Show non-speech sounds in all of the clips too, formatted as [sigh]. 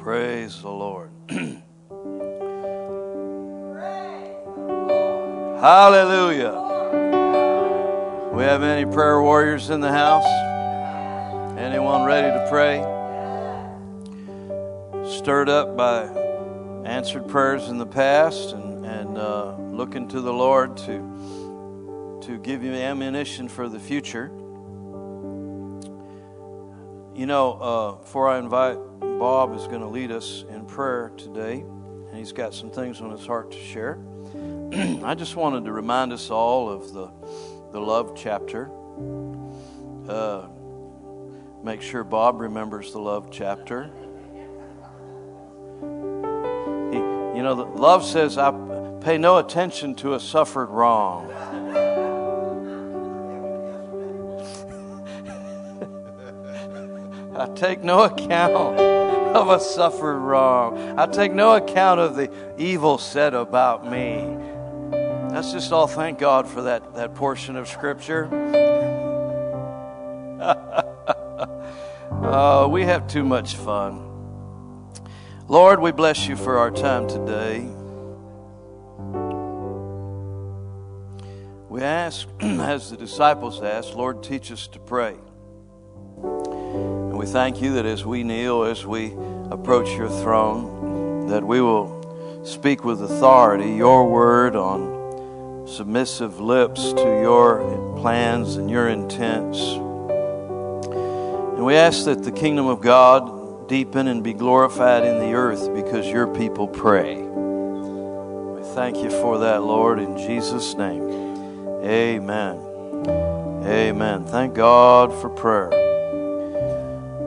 Praise the Lord. [clears throat] Hallelujah. We have any prayer warriors in the house? Anyone ready to pray? Stirred up by answered prayers in the past and, and uh, looking to the Lord to, to give you ammunition for the future. You know, uh, before I invite Bob, is going to lead us in prayer today, and he's got some things on his heart to share. [clears throat] I just wanted to remind us all of the, the love chapter. Uh, make sure Bob remembers the love chapter. He, you know, love says, I pay no attention to a suffered wrong. I take no account of a suffered wrong. I take no account of the evil said about me. Let's just all thank God for that, that portion of Scripture. oh, [laughs] we have too much fun. Lord, we bless you for our time today. We ask, [clears throat] as the disciples asked, Lord, teach us to pray. We thank you that as we kneel, as we approach your throne, that we will speak with authority your word on submissive lips to your plans and your intents. And we ask that the kingdom of God deepen and be glorified in the earth because your people pray. We thank you for that, Lord, in Jesus' name. Amen. Amen. Thank God for prayer.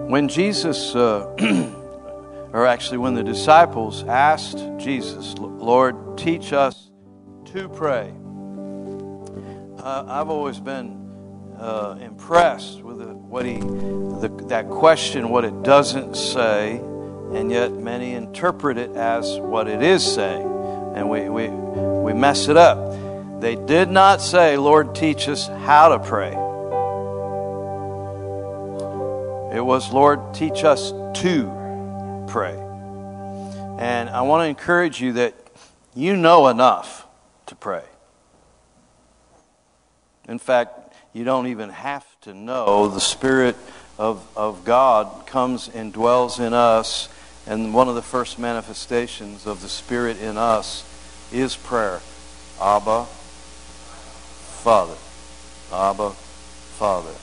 When Jesus, uh, [clears throat] or actually when the disciples asked Jesus, Lord, teach us to pray, uh, I've always been uh, impressed with the, what he, the, that question, what it doesn't say, and yet many interpret it as what it is saying, and we, we, we mess it up. They did not say, Lord, teach us how to pray. It was, Lord, teach us to pray. And I want to encourage you that you know enough to pray. In fact, you don't even have to know. The Spirit of, of God comes and dwells in us. And one of the first manifestations of the Spirit in us is prayer. Abba, Father. Abba, Father.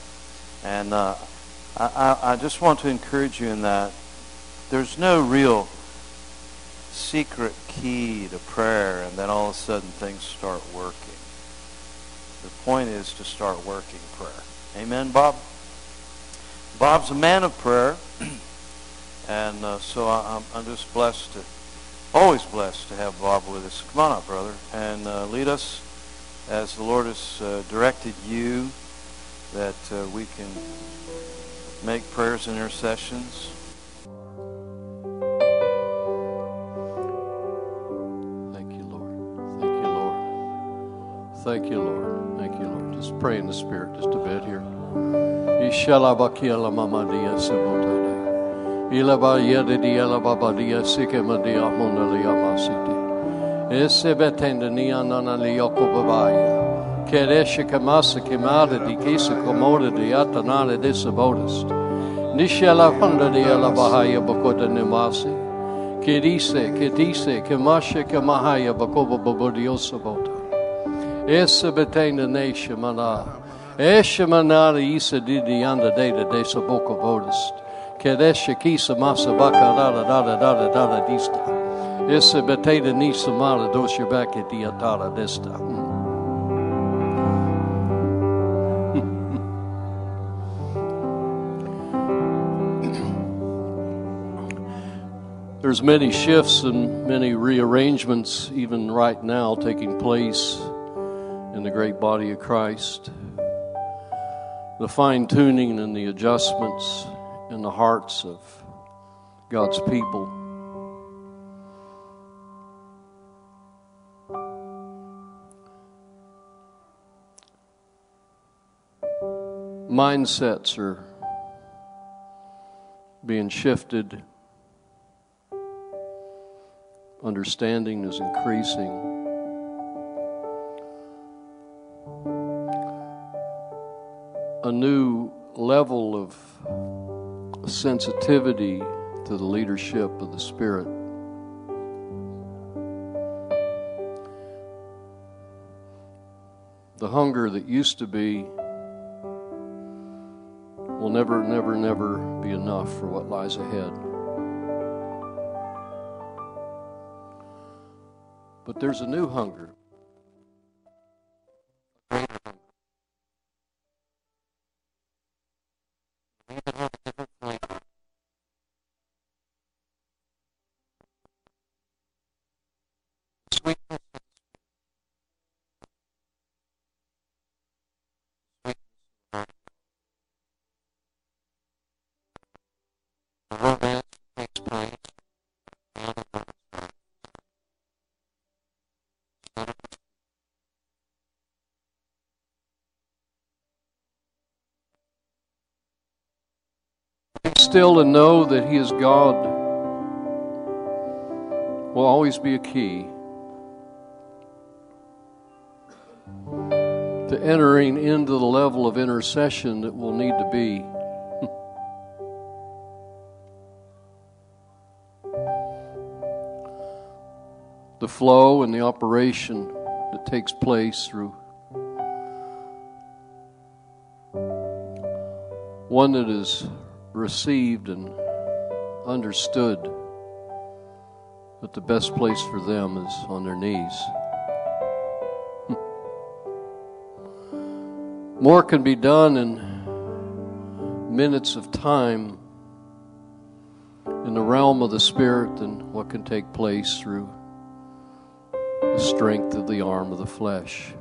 And uh, I, I, just want to encourage you in that. There's no real secret key to prayer, and then all of a sudden things start working. The point is to start working prayer. Amen, Bob? Bob's a man of prayer, [clears throat] and uh, so I, am I'm just blessed to, always blessed to have Bob with us. Come on up, brother, and uh, lead us as the Lord has uh, directed you that uh, we can make prayers and intercessions. Thank you, Lord. Thank you, Lord. Thank you, Lord. Thank you, Lord. Just pray in the Spirit just a bit here. Keresha kamasa kimada di kisa komoda di atanale de sabodist. Nishela honda di ala bahaya bakoda nimasi. Kedise, kedise, kemasha kemahaya bakoba babodio sabota. Essa betenda nesha mana. Esha manara isa di di anda de de saboka bodist. Keresha kisa masa baka dada dada dada dista. Essa betenda nisa mala dosha baka di atala dista. Hmm. There's many shifts and many rearrangements, even right now, taking place in the great body of Christ. The fine tuning and the adjustments in the hearts of God's people. Mindsets are being shifted understanding is increasing. A new level of sensitivity to the leadership of the Spirit. The hunger that used to be will never, never, never be enough for what lies ahead. But there's a new hunger. Still and know that He is God will always be a key to entering into the level of intercession that will need to be. [laughs] the flow and the operation that takes place through one that is received and understood that the best place for them is on their knees. Hmm. More can be done in minutes of time in the realm of the Spirit than what can take place through the strength of the arm of the flesh.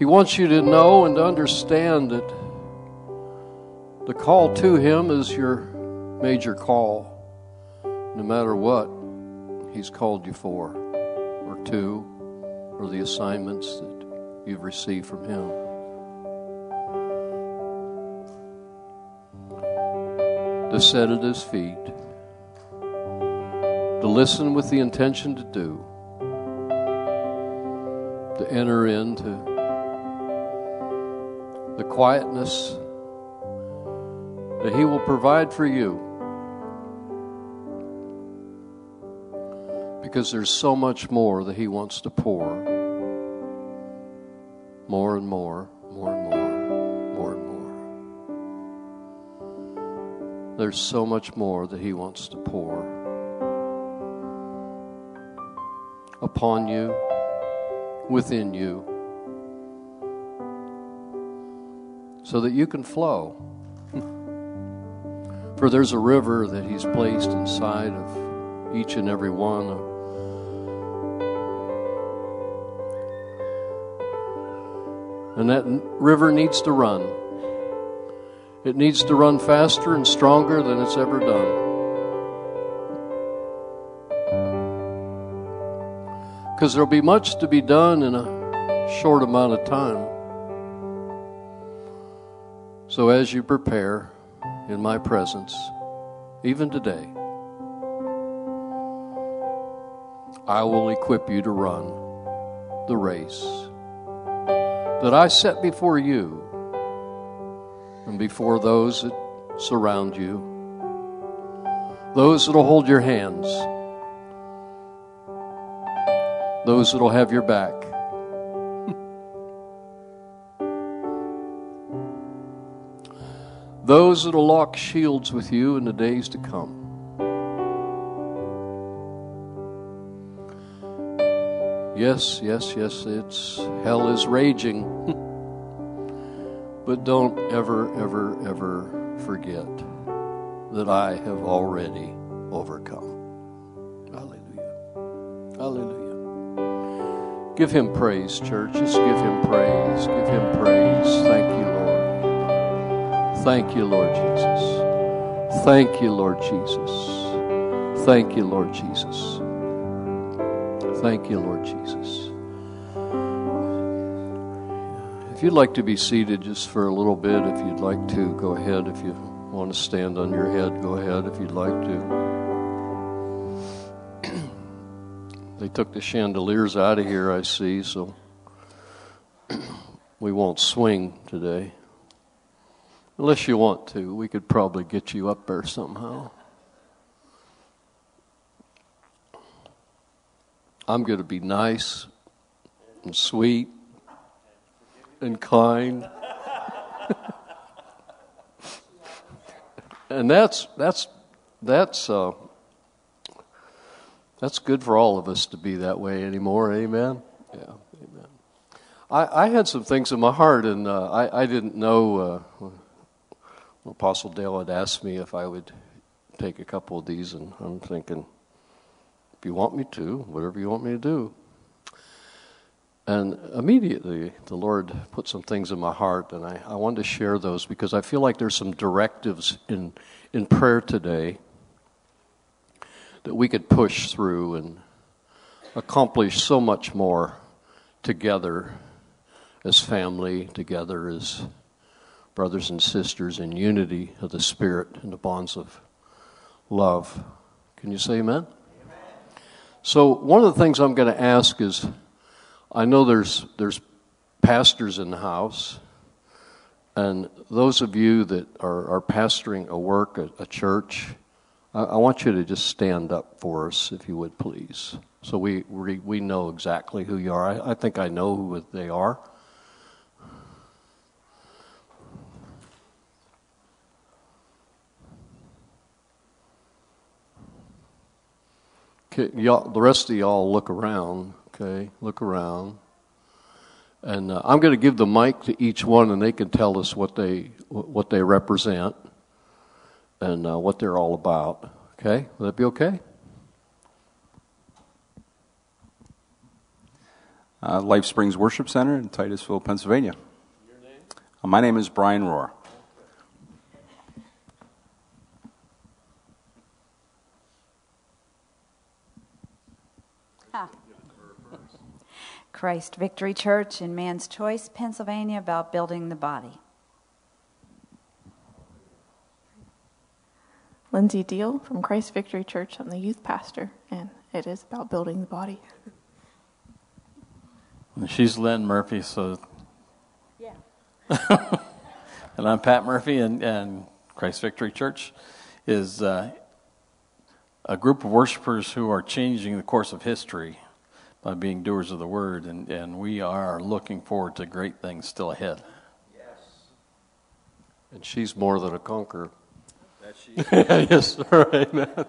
He wants you to know and to understand that the call to Him is your major call, no matter what He's called you for, or to, or the assignments that you've received from Him. To set at His feet, to listen with the intention to do, to enter into the quietness that He will provide for you. Because there's so much more that He wants to pour. More and more, more and more, more and more. There's so much more that He wants to pour upon you, within you so that you can flow. [laughs] For there's a river that He's placed inside of each and every one. And that river needs to run. It needs to run faster and stronger than it's ever done. Because there'll be much to be done in a short amount of time. So as you prepare in my presence, even today, I will equip you to run the race that I set before you and before those that surround you, those that will hold your hands, those that will have your back. Those that'll lock shields with you in the days to come. Yes, yes, yes, it's hell is raging. [laughs] but don't ever, ever, ever forget that I have already overcome. Hallelujah. Hallelujah. Give him praise, church. Just give him praise. Give him praise. Thank you, Lord. Thank you, Lord Jesus. Thank you, Lord Jesus. Thank you, Lord Jesus. Thank you, Lord Jesus. If you'd like to be seated just for a little bit, if you'd like to, go ahead. If you want to stand on your head, go ahead if you'd like to. [clears throat] they took the chandeliers out of here, I see, so [clears throat] we won't swing today. Unless you want to, we could probably get you up there somehow. I'm going to be nice and sweet and kind. [laughs] and that's that's that's uh, that's good for all of us to be that way anymore. Amen. Yeah. Amen. I, I had some things in my heart, and uh, I I didn't know. Uh, Apostle Dale had asked me if I would take a couple of these, and I'm thinking if you want me to, whatever you want me to do. And immediately the Lord put some things in my heart, and I, I wanted to share those because I feel like there's some directives in, in prayer today that we could push through and accomplish so much more together as family, together as brothers and sisters in unity of the Spirit and the bonds of love. Can you say amen? So one of the things I'm going to ask is, I know there's there's pastors in the house, and those of you that are, are pastoring a work, a, a church, I, I, want you to just stand up for us, if you would, please. So we we, we know exactly who you are. I, I think I know who they are. Okay, y'all, the rest of y'all look around. Okay, look around, and uh, I'm going to give the mic to each one, and they can tell us what they what they represent and uh, what they're all about. Okay, will that be okay? Uh, Life Springs Worship Center in Titusville, Pennsylvania. Name? Uh, my name is Brian Rohr. Christ Victory Church in Manns Choice, Pennsylvania, about building the body. Lindsay Deal from Christ Victory Church. I'm the youth pastor, and it is about building the body. She's Lynn Murphy, so. Yeah. [laughs] and I'm Pat Murphy, and, and Christ Victory Church is uh, a group of worshipers who are changing the course of history by being doers of the word, and, and we are looking forward to great things still ahead. Yes. And she's more than a conqueror. That she [laughs] yes, right. [laughs]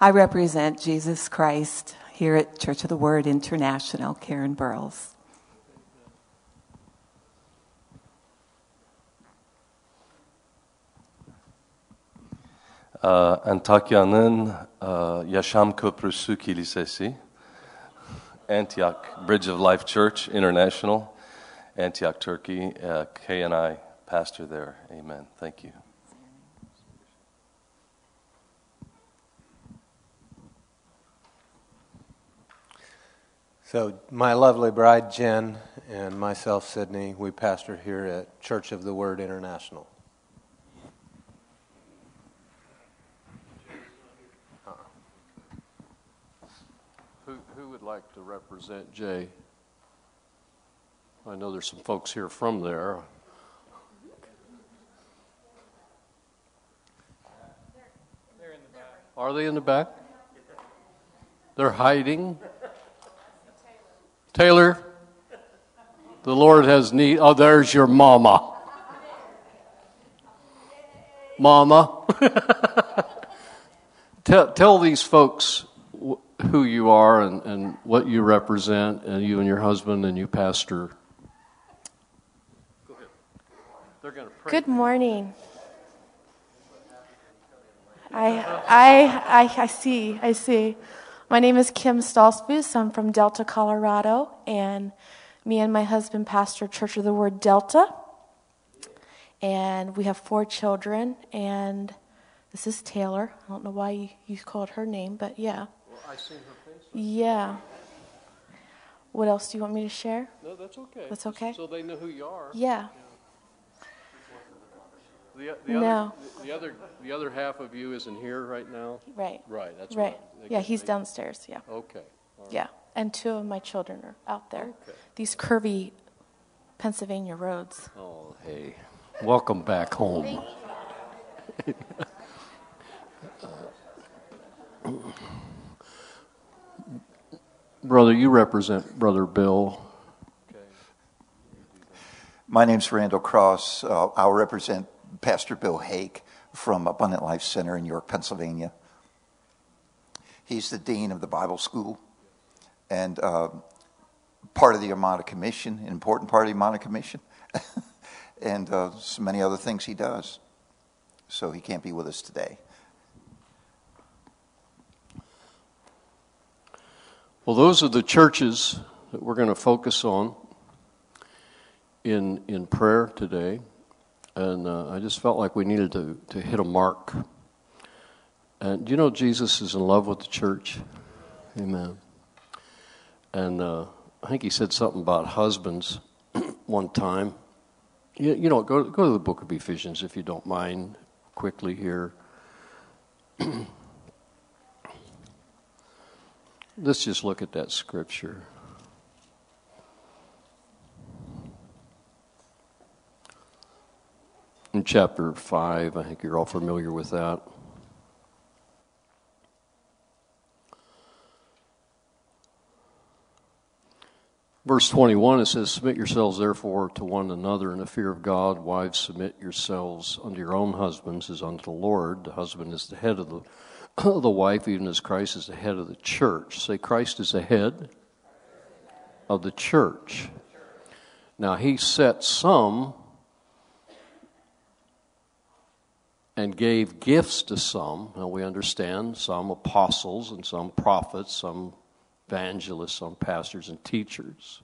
I represent Jesus Christ here at Church of the Word International, Karen Burles. Antakya'nın Yaşam Köprüsü Kilisesi, Antioch Bridge of Life Church International, Antioch, Turkey. Uh, Kay and I pastor there. Amen. Thank you. So, my lovely bride Jen and myself, Sydney, we pastor here at Church of the Word International. Who, who would like to represent Jay? I know there's some folks here from there. Are they in the back? They're hiding. Taylor, the Lord has need. Oh, there's your mama. Mama. [laughs] tell, tell these folks who you are and, and what you represent, and you and your husband and you pastor. Go ahead. They're going to pray. Good morning. I, I, I, I see, I see. My name is Kim Stolzfus. I'm from Delta, Colorado, and me and my husband pastor Church of the Word Delta. And we have four children, and this is Taylor. I don't know why you, you called her name, but yeah. Well, I seen her face. Yeah. What else do you want me to share? No, that's okay. That's okay? So they know who you are. Yeah. The, the No. Other, the other the other half of you isn't here right now. Right. Right. That's Right. What Yeah, he's downstairs. Yeah. Okay. right. Yeah. And two of my children are out there. Okay. These curvy Pennsylvania roads. Oh, hey. Welcome back home. [laughs] Brother, you represent Brother Bill. My name's Randall Cross. Uh, I'll represent Pastor Bill Hake from Abundant Life Center in York, Pennsylvania. He's the dean of the Bible School and uh, part of the Armada Commission, an important part of the Armada Commission, [laughs] and uh, so many other things he does. So he can't be with us today. Well, those are the churches that we're going to focus on in in prayer today, and uh, I just felt like we needed to to hit a mark. And do you know Jesus is in love with the church? Amen. And uh, I think he said something about husbands [clears throat] one time. You, you know, go go to the book of Ephesians if you don't mind, quickly here. [clears throat] Let's just look at that scripture. In chapter 5, I think you're all familiar with that. Verse 21, it says, Submit yourselves therefore to one another in the fear of God. Wives, submit yourselves unto your own husbands as unto the Lord. The husband is the head of the, [coughs] the wife, even as Christ is the head of the church. Say, Christ is the head of the church. Now, he set some and gave gifts to some. Now, we understand some apostles and some prophets, some evangelists, some pastors and teachers.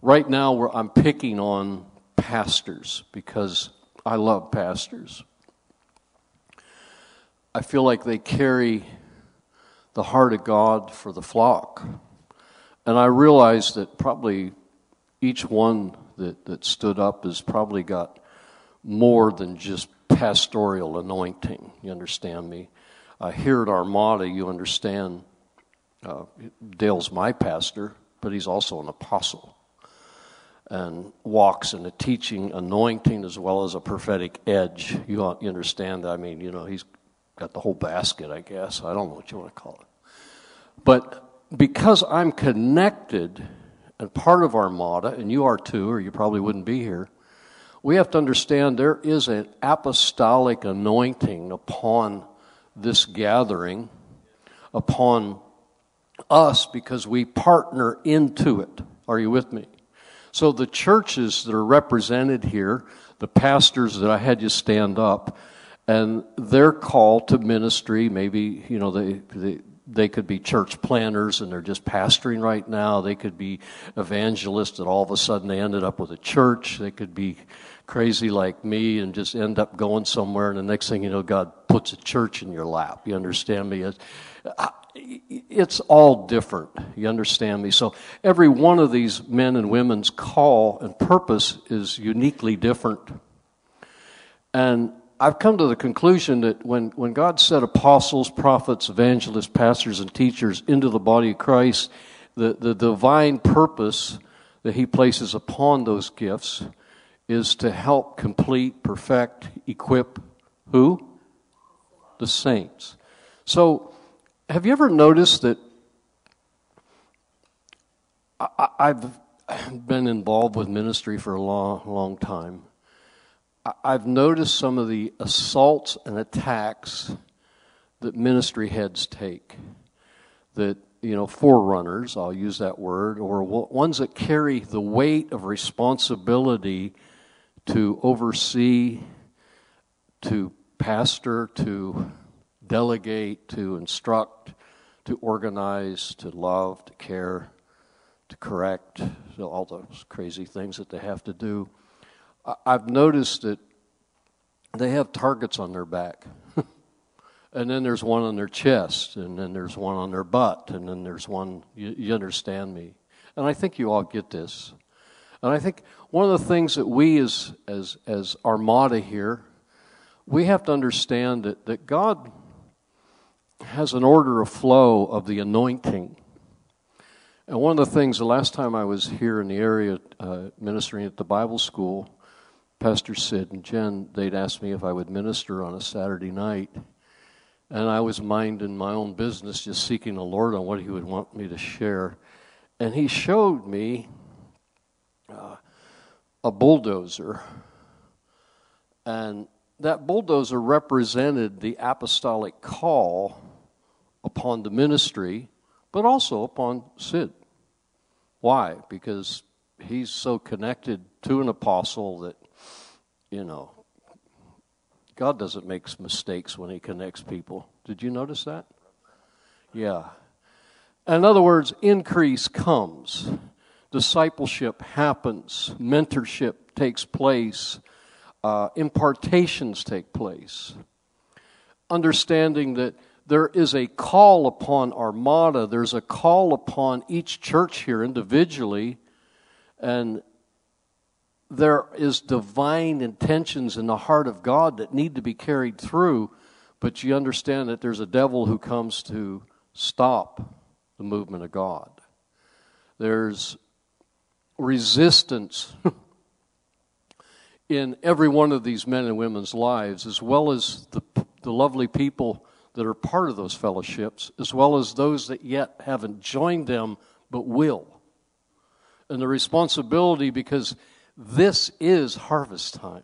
Right now, I'm picking on pastors because I love pastors. I feel like they carry the heart of God for the flock. And I realize that probably each one that, that stood up has probably got more than just pastoral anointing. You understand me? Uh, here at Armada, you understand uh, Dale's my pastor, but he's also an apostle and walks in a teaching anointing as well as a prophetic edge. You, you understand? I mean, you know, he's got the whole basket, I guess. I don't know what you want to call it. But because I'm connected and part of Armada, and you are too, or you probably wouldn't be here, we have to understand there is an apostolic anointing upon this gathering, upon us, because we partner into it. Are you with me? So the churches that are represented here, the pastors that I had you stand up, and their call to ministry, maybe, you know, they, they, they could be church planners and they're just pastoring right now. They could be evangelists and all of a sudden they ended up with a church. They could be crazy like me and just end up going somewhere, and the next thing you know, God puts a church in your lap. You understand me? It's, it's all different. You understand me? So every one of these men and women's call and purpose is uniquely different. And I've come to the conclusion that when, when God set apostles, prophets, evangelists, pastors, and teachers into the body of Christ, the, the divine purpose that He places upon those gifts is to help complete, perfect, equip who? The saints. So, have you ever noticed that I, I've been involved with ministry for a long, long time? I've noticed some of the assaults and attacks that ministry heads take. That, you know, forerunners, I'll use that word, or ones that carry the weight of responsibility to oversee, to pastor, to delegate, to instruct, to organize, to love, to care, to correct, all those crazy things that they have to do. I've noticed that they have targets on their back. [laughs] and then there's one on their chest, and then there's one on their butt, and then there's one, you, you understand me. And I think you all get this. And I think one of the things that we as, as, as Armada here we have to understand that, that God has an order of flow of the anointing. And one of the things, the last time I was here in the area uh, ministering at the Bible school, Pastor Sid and Jen, they'd asked me if I would minister on a Saturday night. And I was minding my own business, just seeking the Lord on what He would want me to share. And He showed me uh, a bulldozer. And that bulldozer represented the apostolic call upon the ministry, but also upon Sid. Why? Because he's so connected to an apostle that, you know, God doesn't make mistakes when he connects people. Did you notice that? Yeah. In other words, increase comes, discipleship happens, mentorship takes place, uh, impartations take place. Understanding that there is a call upon Armada, there's a call upon each church here individually, and there is divine intentions in the heart of God that need to be carried through, but you understand that there's a devil who comes to stop the movement of God. There's resistance [laughs] in every one of these men and women's lives, as well as the, the lovely people that are part of those fellowships, as well as those that yet haven't joined them but will. And the responsibility, because this is harvest time.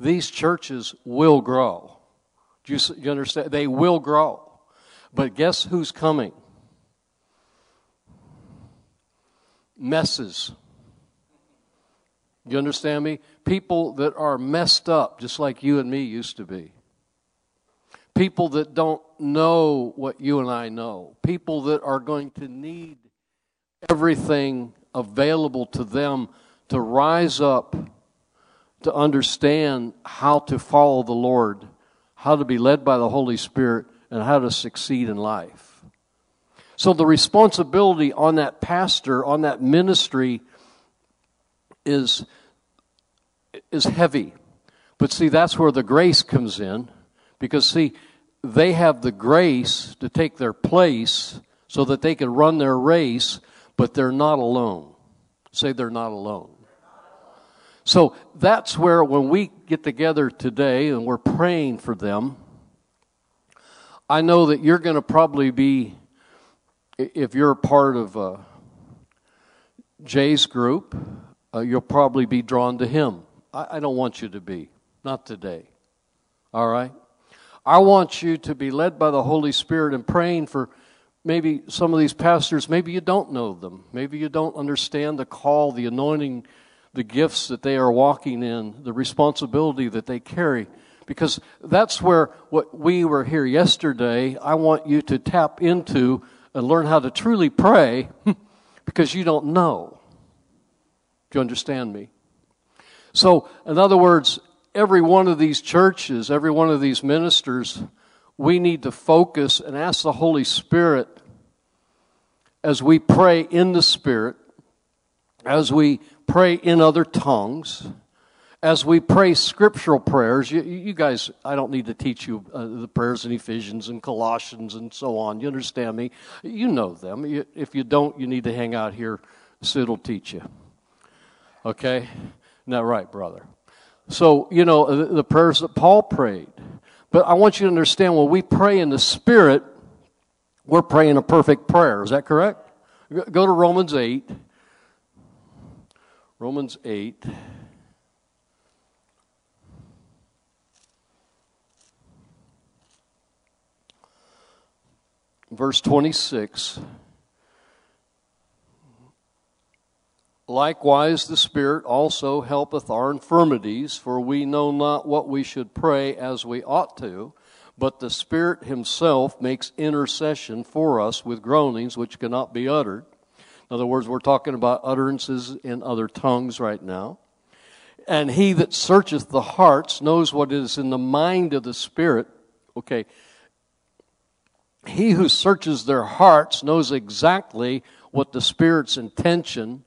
These churches will grow. Do you, you understand? They will grow. But guess who's coming? Messes. You understand me? People that are messed up, just like you and me used to be people that don't know what you and I know, people that are going to need everything available to them to rise up, to understand how to follow the Lord, how to be led by the Holy Spirit, and how to succeed in life. So the responsibility on that pastor, on that ministry, is, is heavy. But see, that's where the grace comes in. Because, see, they have the grace to take their place so that they can run their race, but they're not alone. Say they're not alone. So that's where, when we get together today and we're praying for them, I know that you're going to probably be, if you're a part of uh, Jay's group, uh, you'll probably be drawn to him. I, I don't want you to be, not today. All right? I want you to be led by the Holy Spirit and praying for maybe some of these pastors. Maybe you don't know them. Maybe you don't understand the call, the anointing, the gifts that they are walking in, the responsibility that they carry. Because that's where what we were here yesterday, I want you to tap into and learn how to truly pray [laughs] because you don't know. Do you understand me? So, in other words, every one of these churches, every one of these ministers, we need to focus and ask the Holy Spirit as we pray in the Spirit, as we pray in other tongues, as we pray scriptural prayers. You, you guys, I don't need to teach you uh, the prayers in Ephesians and Colossians and so on. You understand me? You know them. You, if you don't, you need to hang out here. Sid will teach you. Okay? That right, brother? So, you know, the, the prayers that Paul prayed. But I want you to understand when we pray in the Spirit, we're praying a perfect prayer. Is that correct? Go to Romans 8. Romans 8. Verse 26. Likewise, the Spirit also helpeth our infirmities, for we know not what we should pray as we ought to, but the Spirit Himself makes intercession for us with groanings which cannot be uttered. In other words, we're talking about utterances in other tongues right now. And He that searcheth the hearts knows what is in the mind of the Spirit. Okay. He who searches their hearts knows exactly what the Spirit's intention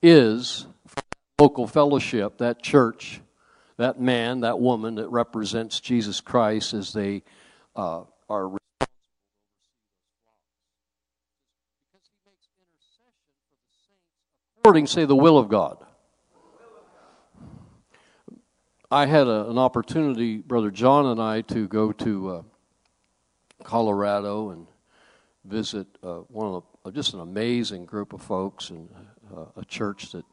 is for local fellowship, that church, that man, that woman that represents Jesus Christ as they uh, are according, say, the will of God. I had a, an opportunity, Brother John and I, to go to uh, Colorado and visit uh, one of the, just an amazing group of folks and uh, a church that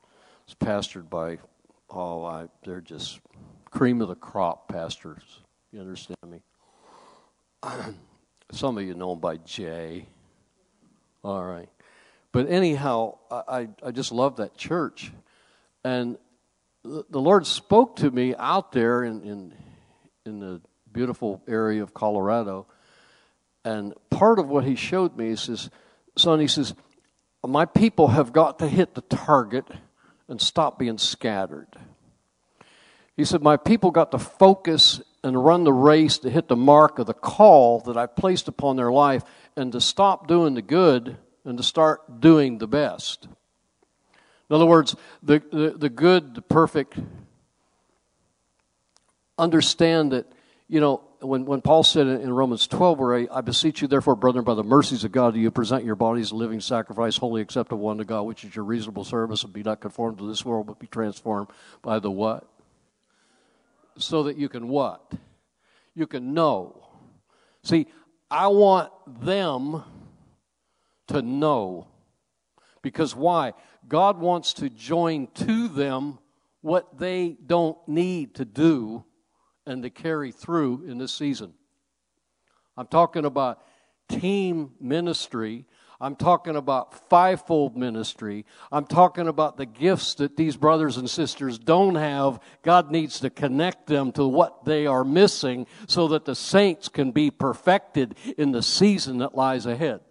is pastored by, oh, I, they're just cream of the crop pastors. You understand me? [clears throat] Some of you know them by Jay. All right. But anyhow, I, I just love that church. And the Lord spoke to me out there in, in, in the beautiful area of Colorado. And part of what he showed me, says, Son, he says, my people have got to hit the target and stop being scattered. He said, My people got to focus and run the race to hit the mark of the call that I placed upon their life and to stop doing the good and to start doing the best. In other words, the, the, the good, the perfect, understand that, you know, when, when Paul said in, Romans 12, where I, I beseech you, therefore, brethren, by the mercies of God, do you present your bodies a living sacrifice, holy acceptable unto God, which is your reasonable service, and be not conformed to this world, but be transformed by the what? So that you can what? You can know. See, I want them to know. Because why? God wants to join to them what they don't need to do and to carry through in this season. I'm talking about team ministry. I'm talking about fivefold ministry. I'm talking about the gifts that these brothers and sisters don't have. God needs to connect them to what they are missing so that the saints can be perfected in the season that lies ahead.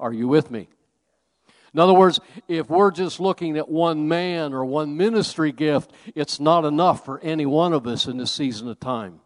Are you with me? In other words, if we're just looking at one man or one ministry gift, it's not enough for any one of us in this season of time.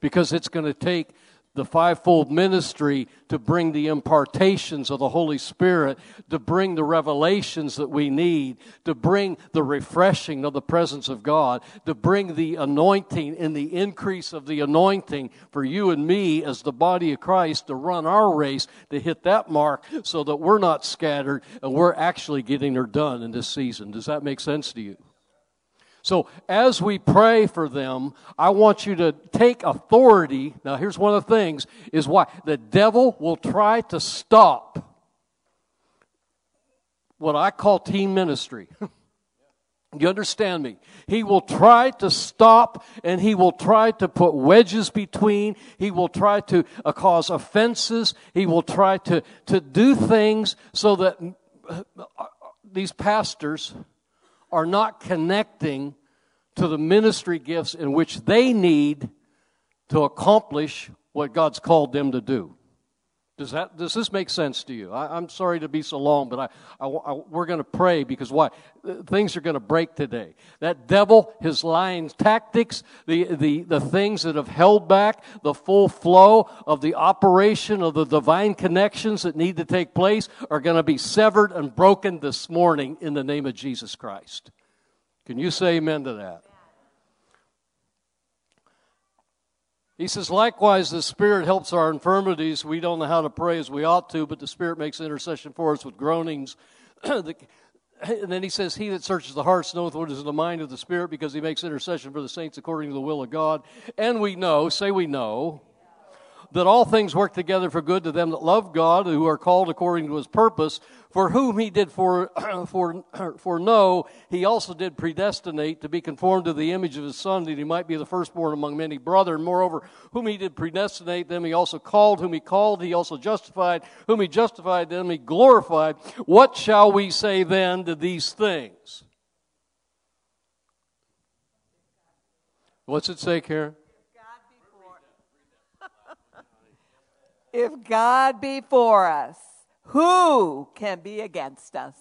Because it's going to take the fivefold ministry to bring the impartations of the Holy Spirit, to bring the revelations that we need, to bring the refreshing of the presence of God, to bring the anointing and the increase of the anointing for you and me as the body of Christ to run our race, to hit that mark so that we're not scattered and we're actually getting her done in this season. Does that make sense to you? So as we pray for them, I want you to take authority. Now, here's one of the things is why the devil will try to stop what I call team ministry. [laughs] You understand me? He will try to stop and he will try to put wedges between. He will try to uh, cause offenses. He will try to, to do things so that uh, these pastors are not connecting to the ministry gifts in which they need to accomplish what God's called them to do. Does that does this make sense to you? I, am sorry to be so long, but I, I, I we're going to pray because why? Things are going to break today. That devil, his lying tactics, the, the, the things that have held back the full flow of the operation of the divine connections that need to take place are going to be severed and broken this morning in the name of Jesus Christ. Can you say amen to that? He says, likewise, the Spirit helps our infirmities. We don't know how to pray as we ought to, but the Spirit makes intercession for us with groanings. [clears throat] and then he says, He that searches the hearts knoweth what is in the mind of the Spirit, because he makes intercession for the saints according to the will of God. And we know, say we know, that all things work together for good to them that love God, who are called according to his purpose, for whom he did for, [clears throat] for, [clears throat] for know, he also did predestinate to be conformed to the image of his son, that he might be the firstborn among many brethren. Moreover, whom he did predestinate, them he also called, whom he called, he also justified, whom he justified, them he glorified. What shall we say then to these things? What's it say, Karen? If God be for us, who can be against us?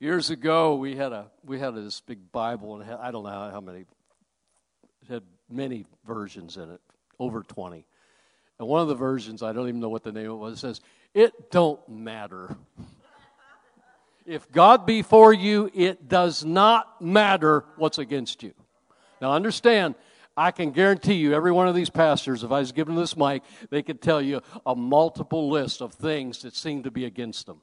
Years ago, we had a we had this big Bible, and I don't know how many. It had many versions in it, over twenty. And one of the versions, I don't even know what the name of it was, says, "It don't matter." If God be for you, it does not matter what's against you. Now understand, I can guarantee you, every one of these pastors, if I was given this mic, they could tell you a multiple list of things that seem to be against them.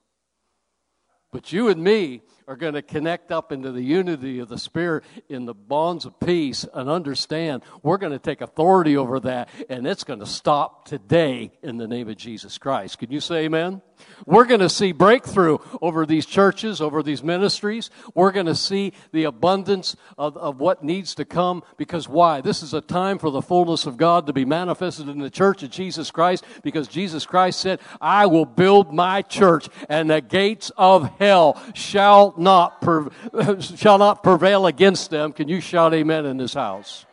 But you and me are going to connect up into the unity of the Spirit in the bonds of peace and understand we're going to take authority over that, and it's going to stop today in the name of Jesus Christ. Can you say amen? We're going to see breakthrough over these churches, over these ministries. We're going to see the abundance of, of what needs to come because why? This is a time for the fullness of God to be manifested in the church of Jesus Christ because Jesus Christ said, I will build my church and the gates of hell shall not, [laughs] shall not prevail against them. Can you shout amen in this house?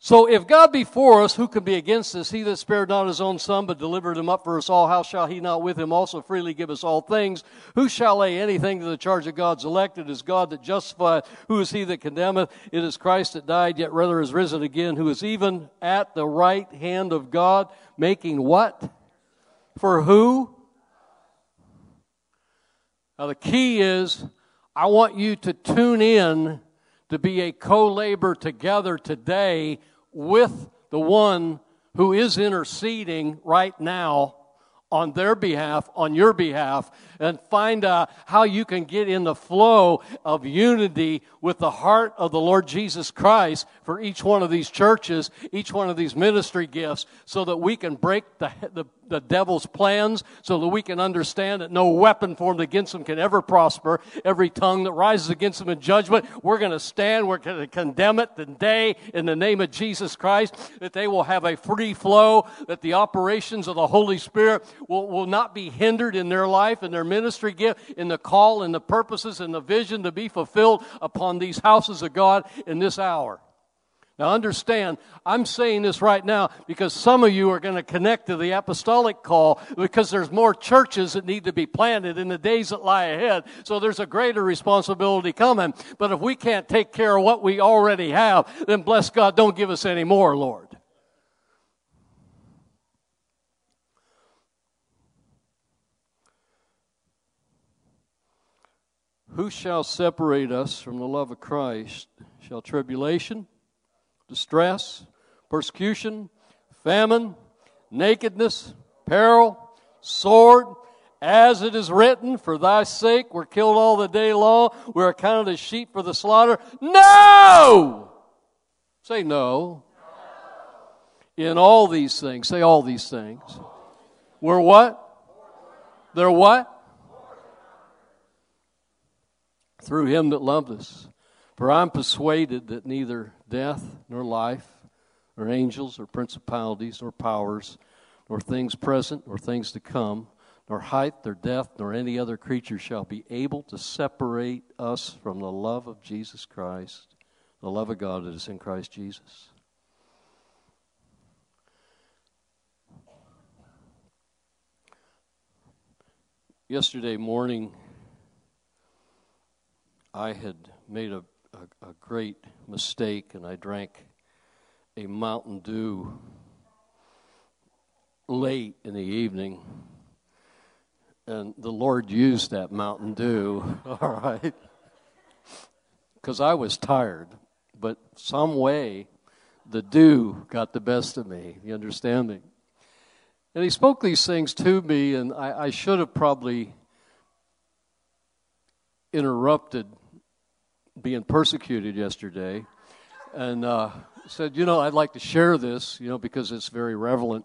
So if God be for us, who can be against us? He that spared not his own son, but delivered him up for us all, how shall he not with him also freely give us all things? Who shall lay anything to the charge of God's elect? It is God that justifieth. Who is he that condemneth? It is Christ that died, yet rather is risen again, who is even at the right hand of God, making what? For who? Now the key is, I want you to tune in to be a co-labor together today with the one who is interceding right now on their behalf, on your behalf, and find out how you can get in the flow of unity with the heart of the Lord Jesus Christ for each one of these churches, each one of these ministry gifts, so that we can break the, the, the devil's plans, so that we can understand that no weapon formed against them can ever prosper. Every tongue that rises against them in judgment, we're going to stand, we're going to condemn it today in the name of Jesus Christ, that they will have a free flow, that the operations of the Holy Spirit will, will not be hindered in their life and their ministry gift, in the call and the purposes and the vision to be fulfilled upon these houses of God in this hour. Now, understand, I'm saying this right now because some of you are going to connect to the apostolic call because there's more churches that need to be planted in the days that lie ahead. So there's a greater responsibility coming. But if we can't take care of what we already have, then bless God, don't give us any more, Lord. Who shall separate us from the love of Christ? Shall tribulation, distress, persecution, famine, nakedness, peril, sword, as it is written, for thy sake we're killed all the day long, we're accounted as sheep for the slaughter. No! Say no. In all these things, say all these things. We're what? They're what? Through him that loved us. For I'm persuaded that neither death nor life, nor angels, or principalities, nor powers, nor things present, nor things to come, nor height, nor depth, nor any other creature shall be able to separate us from the love of Jesus Christ, the love of God that is in Christ Jesus. Yesterday morning, I had made a, a, a great mistake and I drank a Mountain Dew late in the evening. And the Lord used that Mountain Dew, [laughs] all right, because I was tired. But some way, the dew got the best of me. You understand me? And he spoke these things to me, and I, I should have probably interrupted being persecuted yesterday and uh, said, You know, I'd like to share this, you know, because it's very relevant.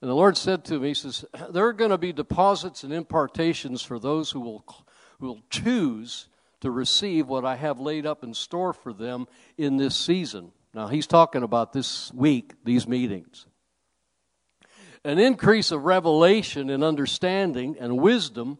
And the Lord said to me, He says, There are going to be deposits and impartations for those who will, who will choose to receive what I have laid up in store for them in this season. Now, He's talking about this week, these meetings. An increase of revelation and understanding and wisdom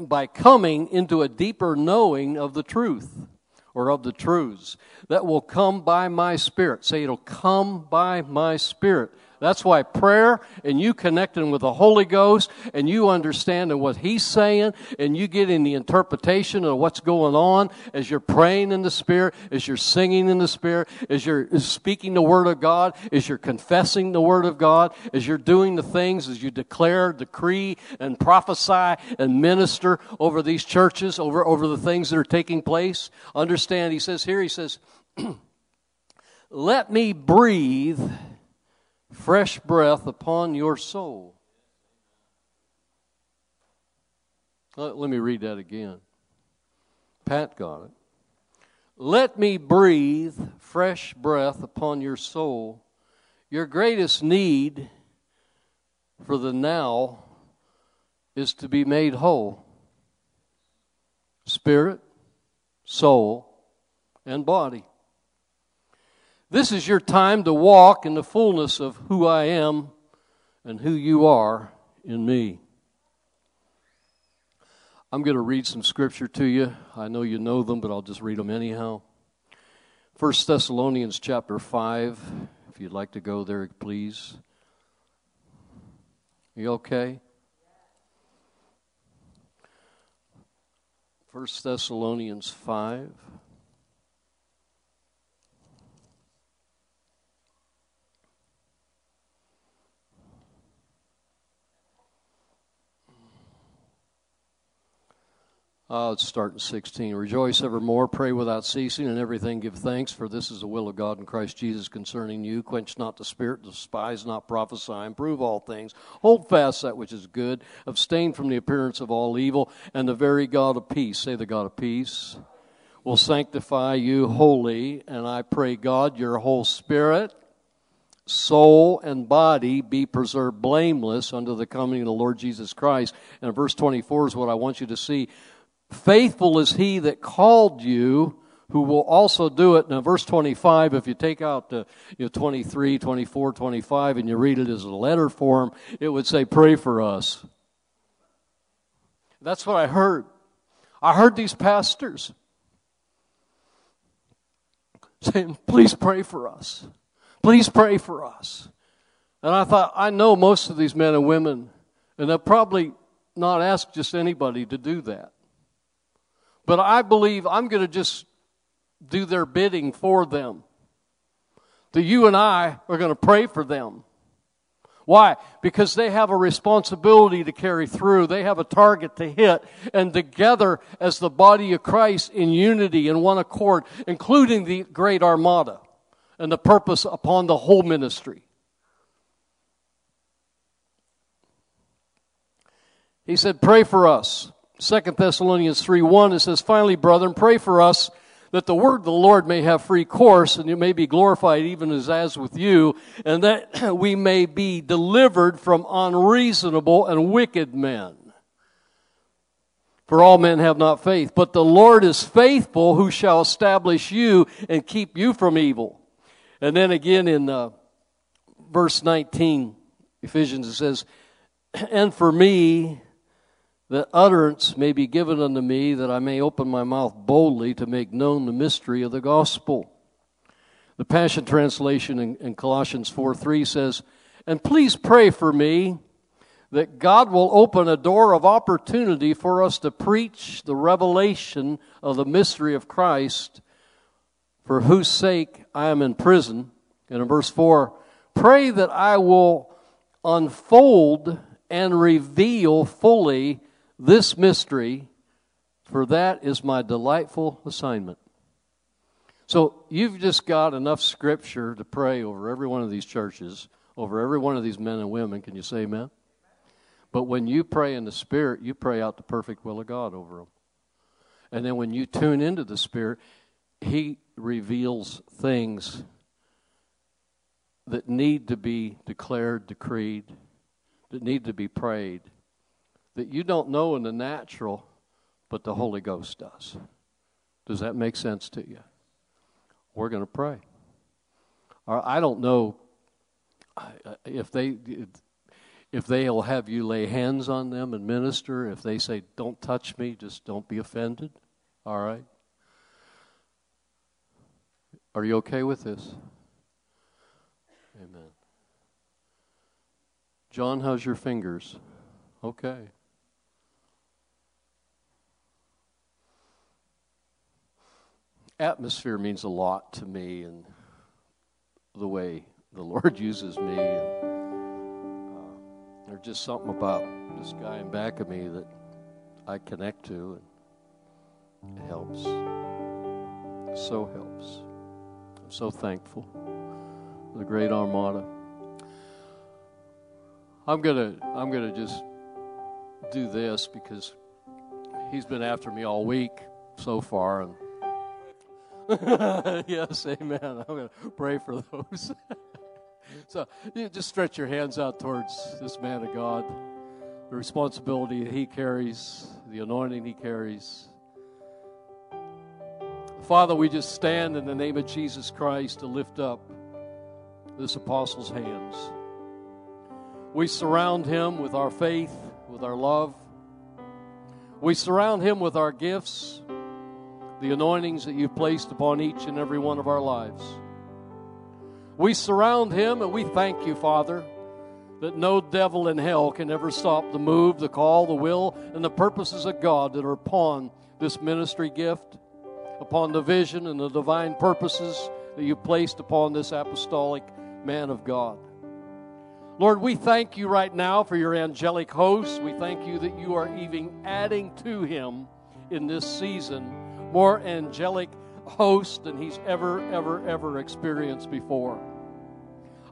by coming into a deeper knowing of the truth or of the truths that will come by my spirit. Say it'll come by my spirit. That's why prayer and you connecting with the Holy Ghost and you understanding what He's saying and you getting the interpretation of what's going on as you're praying in the Spirit, as you're singing in the Spirit, as you're speaking the Word of God, as you're confessing the Word of God, as you're doing the things, as you declare, decree, and prophesy and minister over these churches, over, over the things that are taking place. Understand, He says here, He says, [clears throat] Let me breathe fresh breath upon your soul. Let, let me read that again. Pat got it. Let me breathe fresh breath upon your soul. Your greatest need for the now is to be made whole spirit, soul, and body. This is your time to walk in the fullness of who I am and who you are in me. I'm going to read some scripture to you. I know you know them, but I'll just read them anyhow. 1 Thessalonians chapter 5. If you'd like to go there, please. You okay? 1 Thessalonians 5. Uh, let's start in 16. Rejoice evermore, pray without ceasing, and everything give thanks, for this is the will of God in Christ Jesus concerning you. Quench not the spirit, despise not prophesy, improve all things. Hold fast that which is good, abstain from the appearance of all evil, and the very God of peace, say the God of peace, will sanctify you wholly. And I pray, God, your whole spirit, soul, and body be preserved blameless unto the coming of the Lord Jesus Christ. And verse 24 is what I want you to see. Faithful is he that called you, who will also do it. Now, verse 25, if you take out the you know, 23, 24, 25, and you read it as a letter form, it would say, Pray for us. That's what I heard. I heard these pastors saying, Please pray for us. Please pray for us. And I thought, I know most of these men and women, and they'll probably not ask just anybody to do that. But I believe I'm going to just do their bidding for them. That you and I are going to pray for them. Why? Because they have a responsibility to carry through. They have a target to hit. And together, as the body of Christ in unity in one accord, including the great armada and the purpose upon the whole ministry. He said, Pray for us. Second Thessalonians 3 1, it says, Finally, brethren, pray for us that the word of the Lord may have free course and it may be glorified even as as with you, and that [clears throat] we may be delivered from unreasonable and wicked men. For all men have not faith, but the Lord is faithful who shall establish you and keep you from evil. And then again in uh, verse 19, Ephesians, it says, [clears throat] And for me, that utterance may be given unto me, that I may open my mouth boldly to make known the mystery of the gospel. The Passion Translation in, in Colossians 4 3 says, And please pray for me that God will open a door of opportunity for us to preach the revelation of the mystery of Christ, for whose sake I am in prison. And in verse 4, pray that I will unfold and reveal fully this mystery, for that is my delightful assignment. So you've just got enough scripture to pray over every one of these churches, over every one of these men and women. Can you say amen? But when you pray in the Spirit, you pray out the perfect will of God over them. And then when you tune into the Spirit, He reveals things that need to be declared, decreed, that need to be prayed that you don't know in the natural, but the Holy Ghost does. Does that make sense to you? We're going to pray. I don't know if they if they'll have you lay hands on them and minister. If they say, "Don't touch me," just don't be offended. All right. Are you okay with this? Amen. John, how's your fingers? Okay. Atmosphere means a lot to me and the way the Lord [laughs] uses me. And, uh, there's just something about this guy in back of me that I connect to, and it helps. So helps. I'm so thankful for the great Armada. I'm gonna I'm gonna just do this because he's been after me all week so far and [laughs] yes, amen. I'm going to pray for those. [laughs] so you just stretch your hands out towards this man of God, the responsibility that he carries, the anointing he carries. Father, we just stand in the name of Jesus Christ to lift up this apostle's hands. We surround him with our faith, with our love. We surround him with our gifts, the anointings that you've placed upon each and every one of our lives. We surround him and we thank you, Father, that no devil in hell can ever stop the move, the call, the will, and the purposes of God that are upon this ministry gift, upon the vision and the divine purposes that you placed upon this apostolic man of God. Lord, we thank you right now for your angelic host. We thank you that you are even adding to him in this season more angelic host than he's ever, ever, ever experienced before.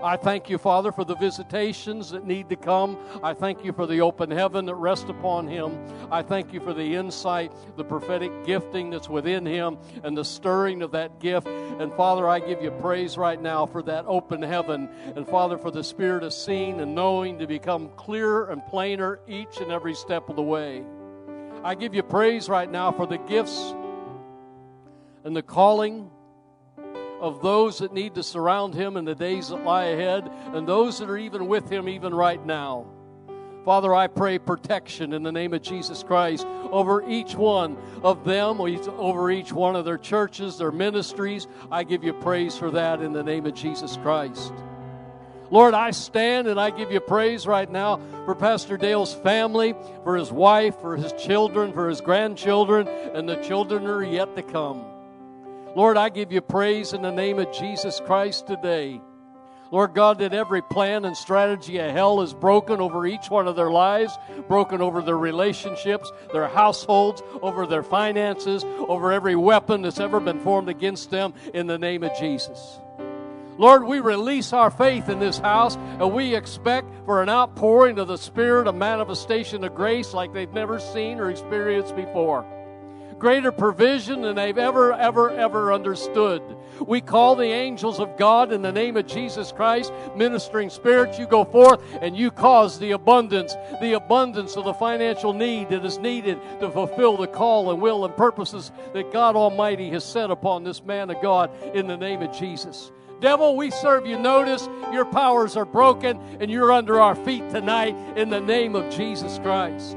I thank you, Father, for the visitations that need to come. I thank you for the open heaven that rests upon him. I thank you for the insight, the prophetic gifting that's within him, and the stirring of that gift. And Father, I give you praise right now for that open heaven. And Father, for the spirit of seeing and knowing to become clearer and plainer each and every step of the way. I give you praise right now for the gifts and the calling of those that need to surround him in the days that lie ahead and those that are even with him even right now. Father, I pray protection in the name of Jesus Christ over each one of them, over each one of their churches, their ministries. I give you praise for that in the name of Jesus Christ. Lord, I stand and I give you praise right now for Pastor Dale's family, for his wife, for his children, for his grandchildren, and the children are yet to come. Lord, I give you praise in the name of Jesus Christ today. Lord God, that every plan and strategy of hell is broken over each one of their lives, broken over their relationships, their households, over their finances, over every weapon that's ever been formed against them in the name of Jesus. Lord, we release our faith in this house and we expect for an outpouring of the Spirit, a manifestation of grace like they've never seen or experienced before greater provision than they've ever, ever, ever understood. We call the angels of God in the name of Jesus Christ, ministering spirits. You go forth and you cause the abundance, the abundance of the financial need that is needed to fulfill the call and will and purposes that God Almighty has set upon this man of God in the name of Jesus. Devil, we serve you notice. Your powers are broken and you're under our feet tonight in the name of Jesus Christ.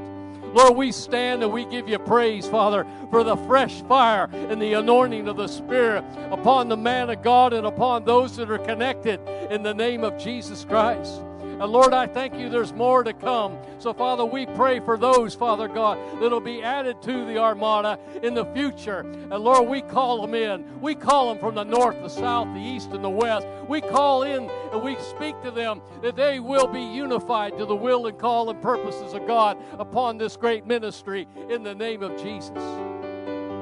Lord, we stand and we give you praise, Father, for the fresh fire and the anointing of the Spirit upon the man of God and upon those that are connected in the name of Jesus Christ. And Lord, I thank you there's more to come. So, Father, we pray for those, Father God, that'll be added to the armada in the future. And Lord, we call them in. We call them from the north, the south, the east, and the west. We call in and we speak to them that they will be unified to the will and call and purposes of God upon this great ministry in the name of Jesus.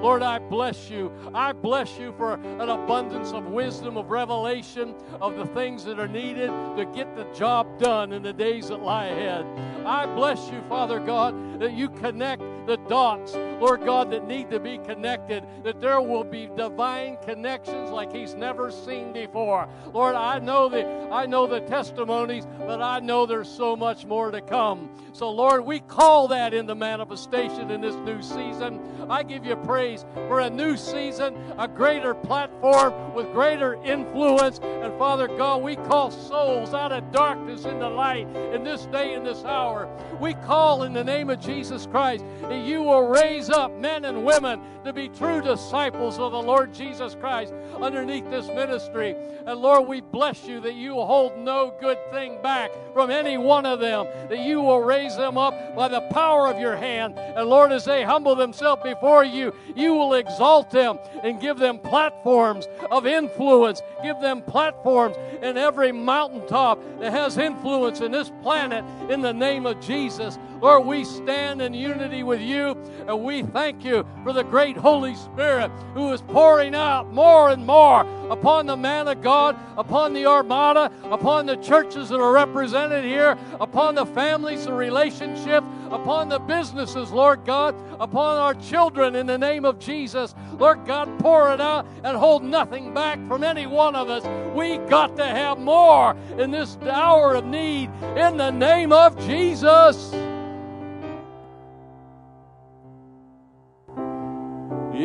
Lord, I bless you. I bless you for an abundance of wisdom, of revelation, of the things that are needed to get the job done in the days that lie ahead. I bless you, Father God, that you connect the dots, Lord God, that need to be connected, that there will be divine connections like He's never seen before. Lord, I know the I know the testimonies, but I know there's so much more to come. So, Lord, we call that into manifestation in this new season. I give you praise for a new season, a greater platform with greater influence. And Father God, we call souls out of darkness into light in this day and this hour. We call in the name of Jesus Christ that that you will raise up men and women to be true disciples of the Lord Jesus Christ underneath this ministry. And Lord, we bless you that you hold no good thing back from any one of them, that you will raise them up by the power of your hand. And Lord, as they humble themselves before you, you will exalt them and give them platforms of influence, give them platforms in every mountaintop that has influence in this planet in the name of Jesus. Lord, we stand in unity with you and we thank you for the great Holy Spirit who is pouring out more and more upon the man of God, upon the armada, upon the churches that are represented here, upon the families, the relationships, upon the businesses, Lord God, upon our children in the name of Jesus. Lord God, pour it out and hold nothing back from any one of us. We got to have more in this hour of need in the name of Jesus.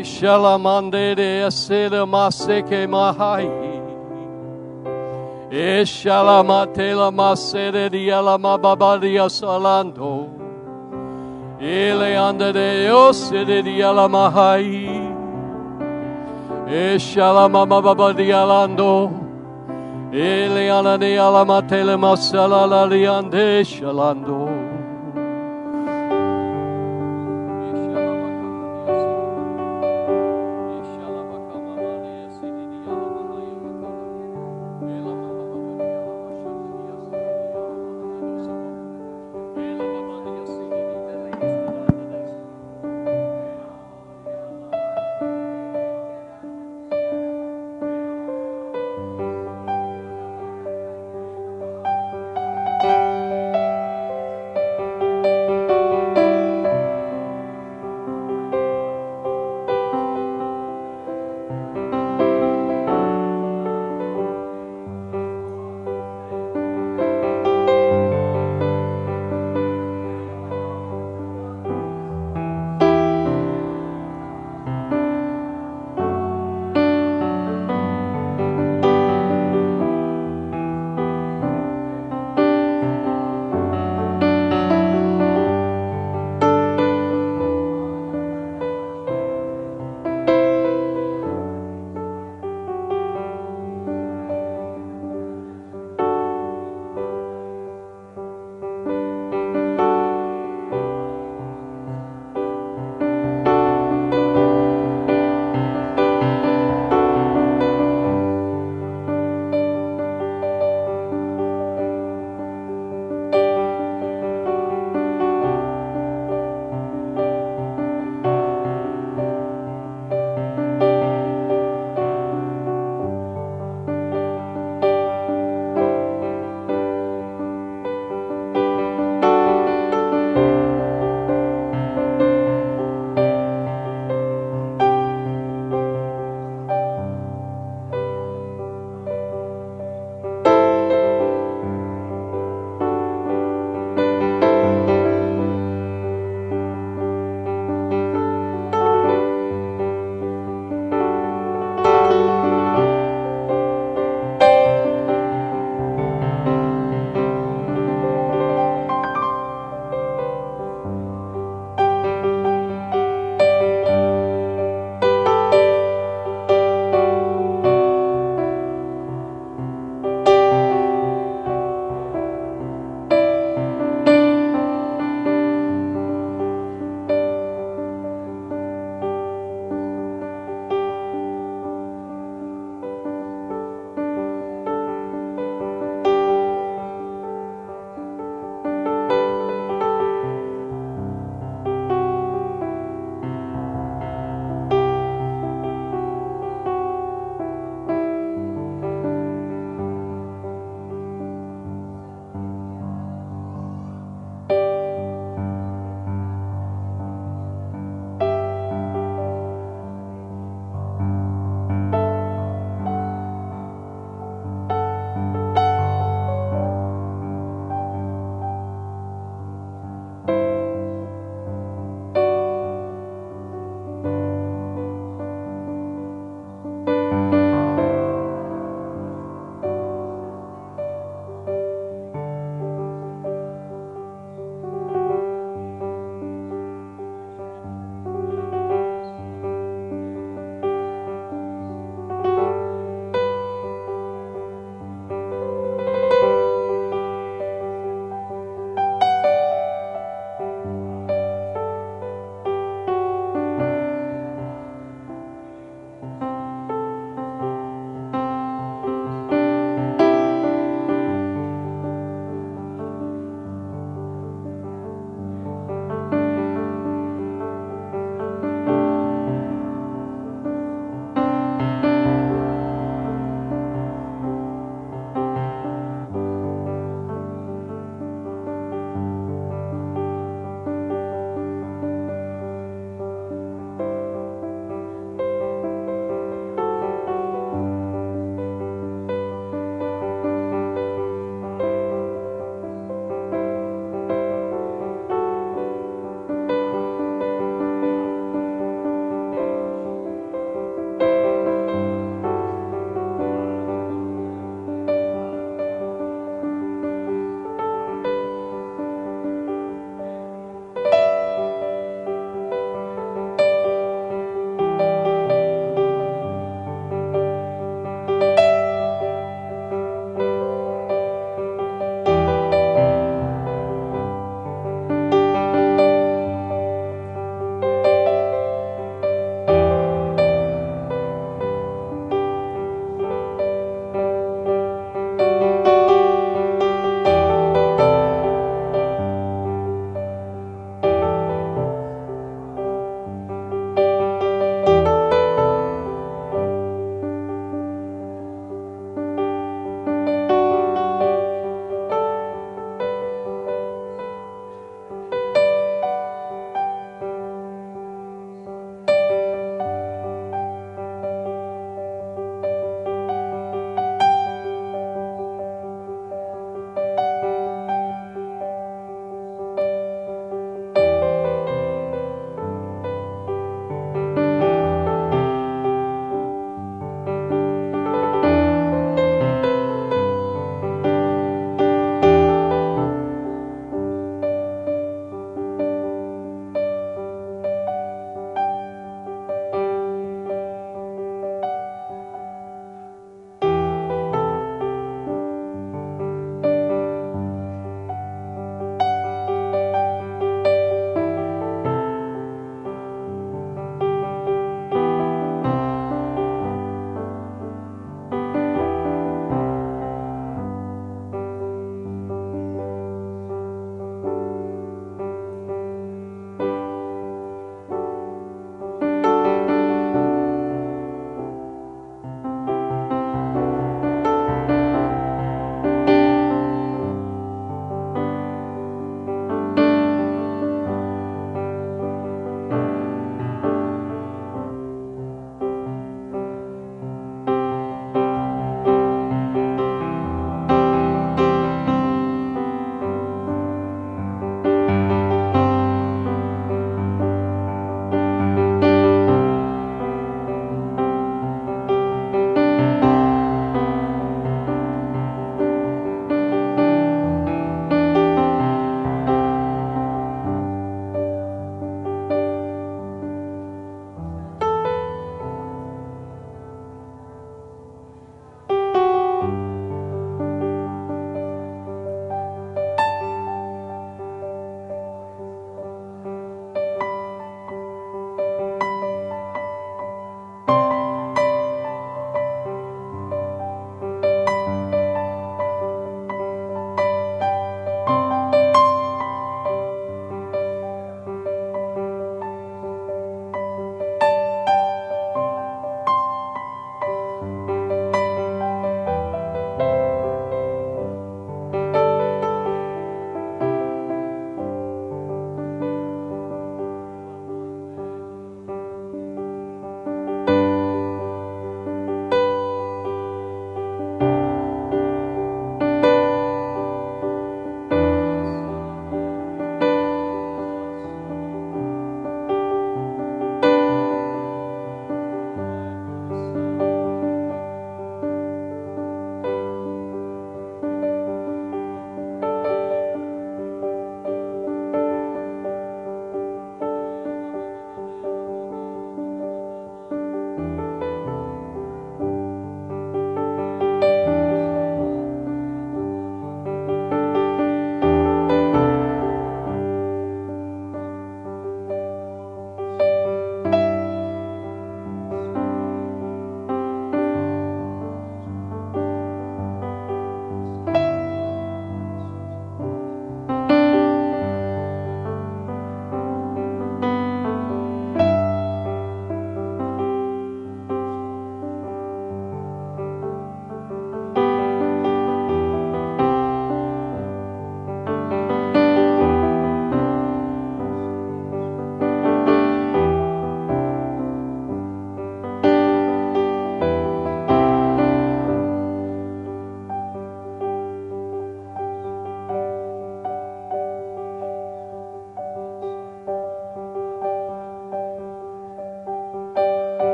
Ishalamandere asele maseke mahai. Ishalamatela masere diala mababadi asalando. Ile andere osere diala mahai. Ishalamababadi alando. Ile anani alamatele masala laliande shalando.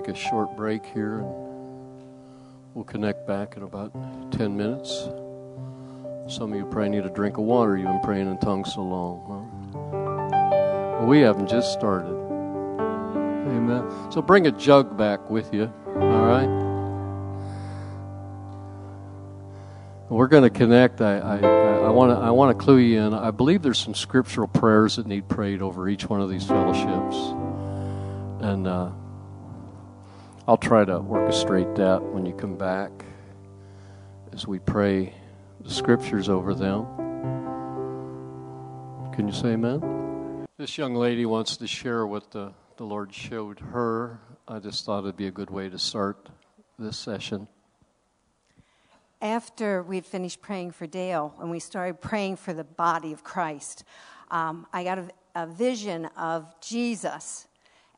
Take a short break here and we'll connect back in about 10 minutes. Some of you probably need a drink of water. You've been praying in tongues so long. Huh? Well, we haven't just started. Amen. So bring a jug back with you. All right? We're going to connect. I, I, I want to I want to clue you in. I believe there's some scriptural prayers that need prayed over each one of these fellowships, and uh, I'll try to orchestrate that when you come back as we pray the scriptures over them. Can you say amen? This young lady wants to share what the, the Lord showed her. I just thought it'd be a good way to start this session after we'd finished praying for Dale and we started praying for the body of Christ, um, I got a, a vision of Jesus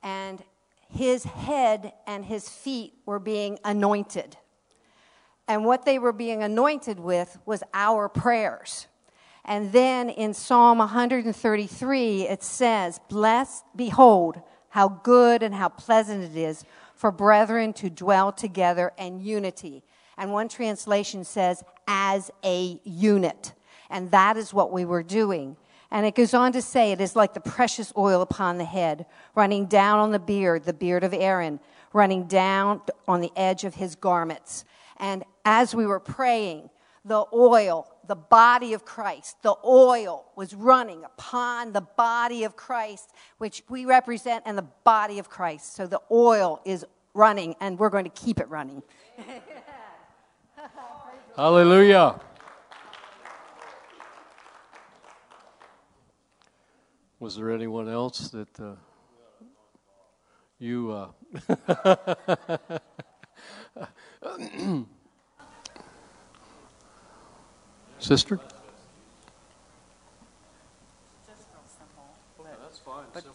and his head and his feet were being anointed. And what they were being anointed with was our prayers. And then in Psalm 133, it says, Blessed, behold, how good and how pleasant it is for brethren to dwell together in unity and one translation says, as a unit. And that is what we were doing. And it goes on to say, it is like the precious oil upon the head, running down on the beard, the beard of Aaron, running down on the edge of his garments. And as we were praying, the oil, the body of Christ, the oil was running upon the body of Christ, which we represent, and the body of Christ. So the oil is running, and we're going to keep it running. [laughs] Hallelujah. Was there anyone else that uh, you. Uh, [coughs] Sister?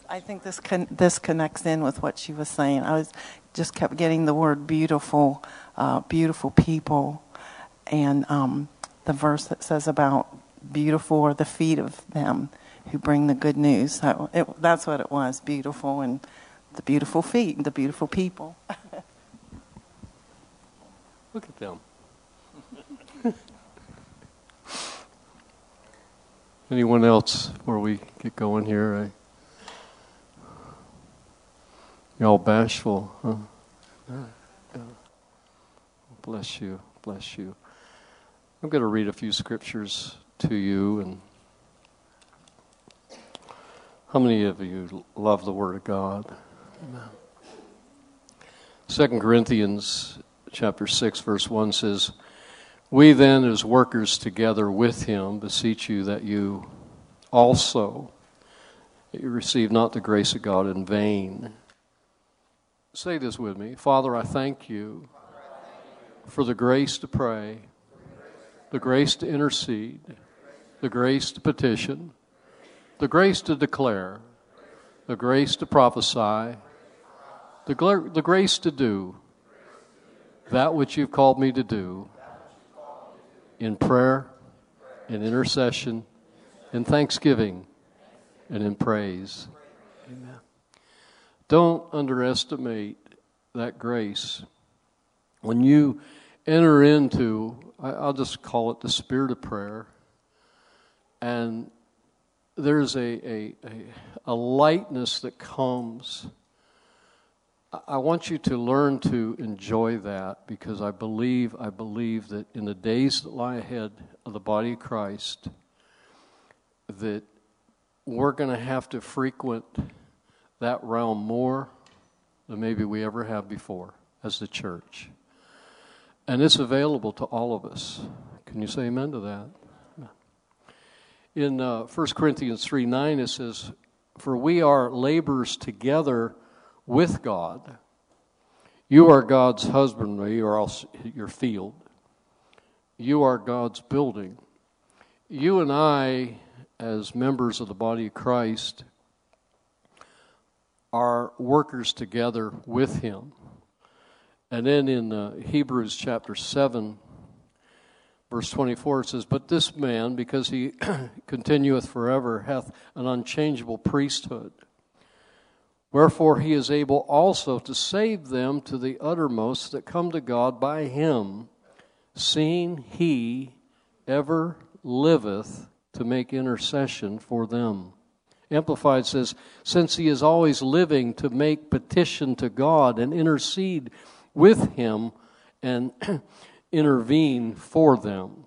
I think this con- this connects in with what she was saying. I was just kept getting the word beautiful, uh, beautiful people, and um, the verse that says about beautiful are the feet of them who bring the good news. So it, that's what it was beautiful and the beautiful feet, and the beautiful people. [laughs] Look at them. [laughs] Anyone else before we get going here? I, you're all bashful, huh? Yeah. Bless you, bless you. I'm going to read a few scriptures to you. And how many of you love the Word of God? Amen. Second Corinthians chapter six, verse one says, "We then, as workers together with Him, beseech you that you also that you receive not the grace of God in vain." Say this with me, Father. I thank you for the grace to pray the grace to intercede, the grace to petition, the grace to declare, the grace to prophesy, the, gl- the grace to do that which you've called me to do in prayer, in intercession, in thanksgiving, and in praise. Amen. Don't underestimate that grace. When you enter into I, will just call it the spirit of prayer. And there's a, a, a, a lightness that comes. I want you to learn to enjoy that because I believe, I believe that in the days that lie ahead of the body of Christ, that we're going to have to frequent that realm more than maybe we ever have before as the church. And it's available to all of us. Can you say amen to that? In uh, 1 Corinthians 3 9, it says, For we are laborers together with God. You are God's husbandry, or else your field. You are God's building. You and I, as members of the body of Christ, are workers together with Him. And then in uh, Hebrews chapter 7, verse 24, says, But this man, because he [clears throat] continueth forever, hath an unchangeable priesthood. Wherefore he is able also to save them to the uttermost that come to God by him, seeing he ever liveth to make intercession for them. Amplified says, since he is always living to make petition to God and intercede with him and [clears throat] intervene for them.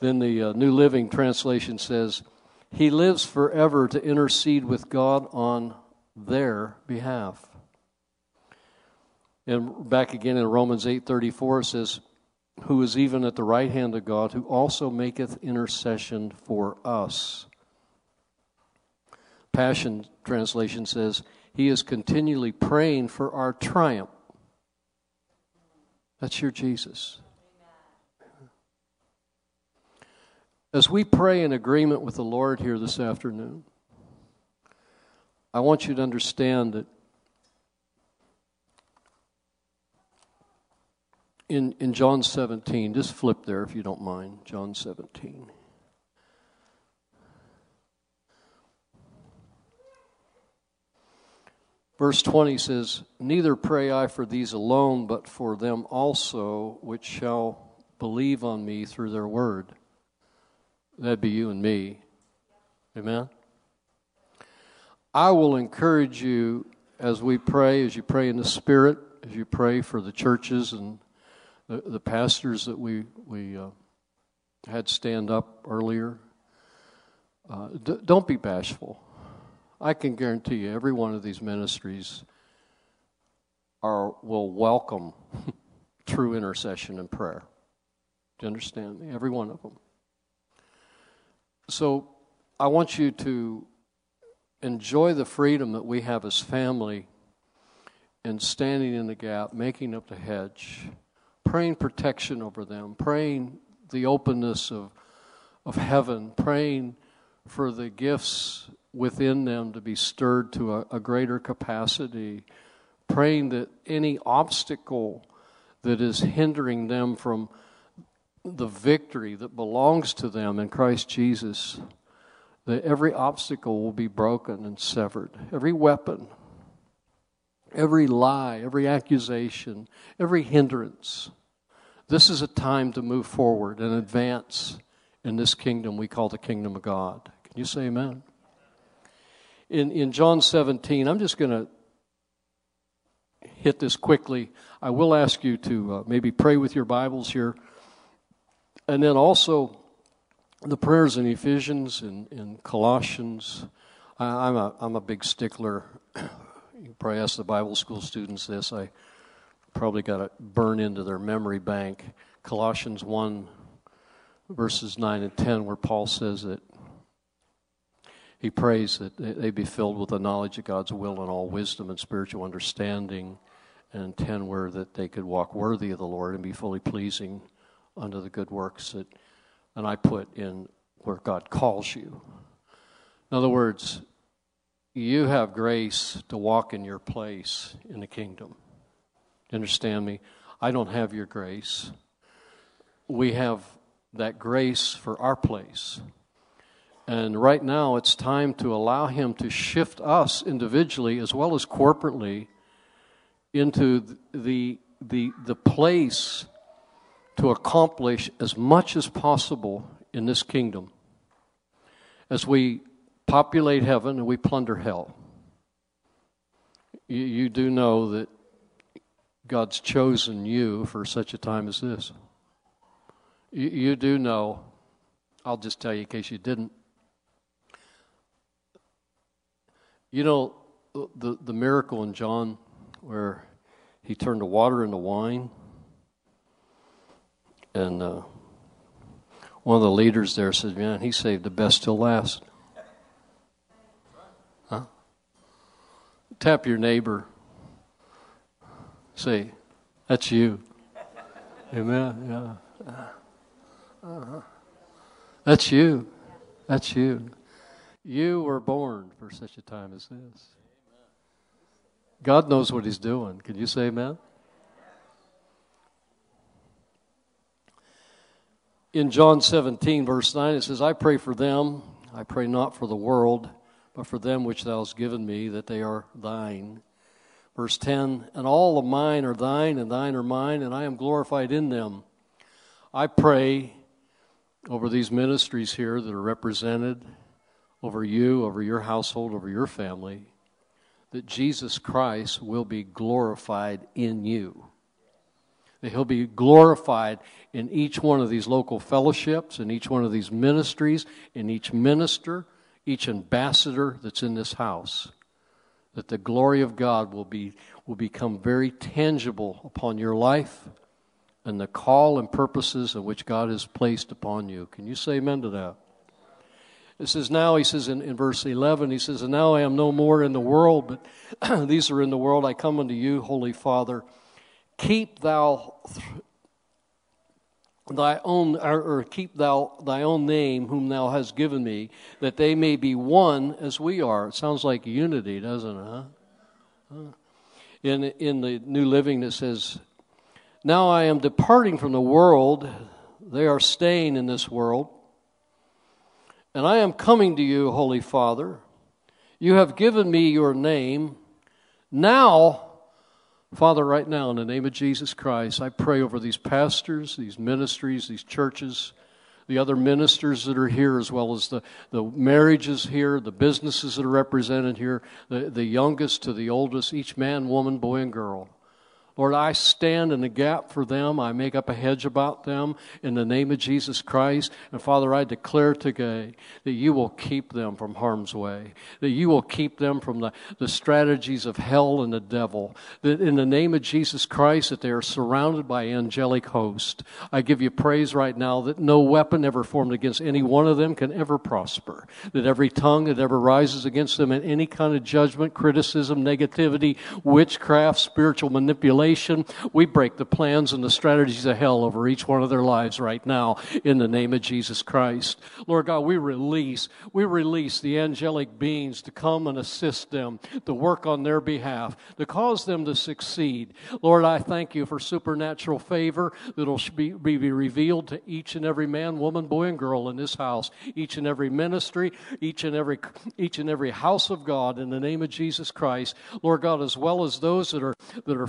Then the uh, New Living Translation says, He lives forever to intercede with God on their behalf. And back again in Romans 8:34 it says, "Who is even at the right hand of God, who also maketh intercession for us." Passion translation says, "He is continually praying for our triumph." That's your Jesus. As we pray in agreement with the Lord here this afternoon, I want you to understand that in, in John 17, just flip there if you don't mind, John 17. Verse 20 says, Neither pray I for these alone, but for them also which shall believe on me through their word. That'd be you and me. Amen? I will encourage you as we pray, as you pray in the Spirit, as you pray for the churches and the, the pastors that we, we uh, had stand up earlier. Uh, d- don't be bashful. I can guarantee you, every one of these ministries are will welcome [laughs] true intercession and prayer. Do you understand me? Every one of them. So I want you to enjoy the freedom that we have as family in standing in the gap, making up the hedge, praying protection over them, praying the openness of, of heaven, praying for the gifts within them to be stirred to a, a greater capacity, praying that any obstacle that is hindering them from the victory that belongs to them in Christ Jesus that every obstacle will be broken and severed, every weapon, every lie, every accusation, every hindrance. This is a time to move forward and advance in this kingdom we call the kingdom of God. Can you say amen? In, in John 17, I'm just going to hit this quickly. I will ask you to uh, maybe pray with your Bibles here. And then also, the prayers in Ephesians and in Colossians. I, am a I'm a big stickler. [clears throat] you probably ask the Bible school students this. I probably got it burned into their memory bank. Colossians one, verses nine and ten, where Paul says that he prays that they be filled with the knowledge of God's will and all wisdom and spiritual understanding. And ten, where that they could walk worthy of the Lord and be fully pleasing unto the good works that and I put in where God calls you. In other words, you have grace to walk in your place in the kingdom. Understand me? I don't have your grace. We have that grace for our place. And right now, it's time to allow Him to shift us individually as well as corporately into the, the, the place to accomplish as much as possible in this kingdom as we populate heaven and we plunder hell. You, you do know that God's chosen you for such a time as this. You, you do know, I'll just tell you in case you didn't. You know, the, the miracle in John where he turned the water into wine and uh, one of the leaders there said, Man, he saved the best till last. Huh? Tap your neighbor. Say, That's you. Amen. Yeah. Uh-huh. That's you. That's you. You were born for such a time as this. God knows what He's doing. Can you say amen? in John 17, verse 9, it says, I pray for them. I pray not for the world, but for them which thou hast given me, that they are thine. Verse 10 And all of mine are thine, and thine are mine, and I am glorified in them. I pray over these ministries here that are represented, over you, over your household, over your family, that Jesus Christ will be glorified in you. That he'll be glorified in each one of these local fellowships, in each one of these ministries, in each minister, each ambassador that's in this house. That the glory of God will, be, will become very tangible upon your life and the call and purposes in which God has placed upon you. Can you say amen to that? It says, Now, he says in, in verse 11, he says, And now I am no more in the world, but [clears throat] these are in the world. I come unto you, Holy Father. Keep thou th- thy own, or, or keep thou thy own name, whom thou hast given me, that they may be one as we are. It sounds like unity, doesn't it? Huh? In in the New Living, it says, "Now I am departing from the world; they are staying in this world." And I am coming to you, Holy Father. You have given me your name. Now, Father, right now, in the name of Jesus Christ, I pray over these pastors, these ministries, these churches, the other ministers that are here, as well as the, the marriages here, the businesses that are represented here, the, the youngest to the oldest, each man, woman, boy, and girl. Lord, I stand in the gap for them. I make up a hedge about them in the name of Jesus Christ. And Father, I declare today that you will keep them from harm's way, that you will keep them from the, the strategies of hell and the devil, that in the name of Jesus Christ, that they are surrounded by angelic host. I give you praise right now that no weapon ever formed against any one of them can ever prosper, that every tongue that ever rises against them in any kind of judgment, criticism, negativity, witchcraft, spiritual manipulation, we break the plans and the strategies of hell over each one of their lives right now in the name of Jesus Christ. Lord God, we release, we release the angelic beings to come and assist them, to work on their behalf, to cause them to succeed. Lord, I thank you for supernatural favor that'll be, be revealed to each and every man, woman, boy, and girl in this house, each and every ministry, each and every each and every house of God in the name of Jesus Christ. Lord God, as well as those that are that are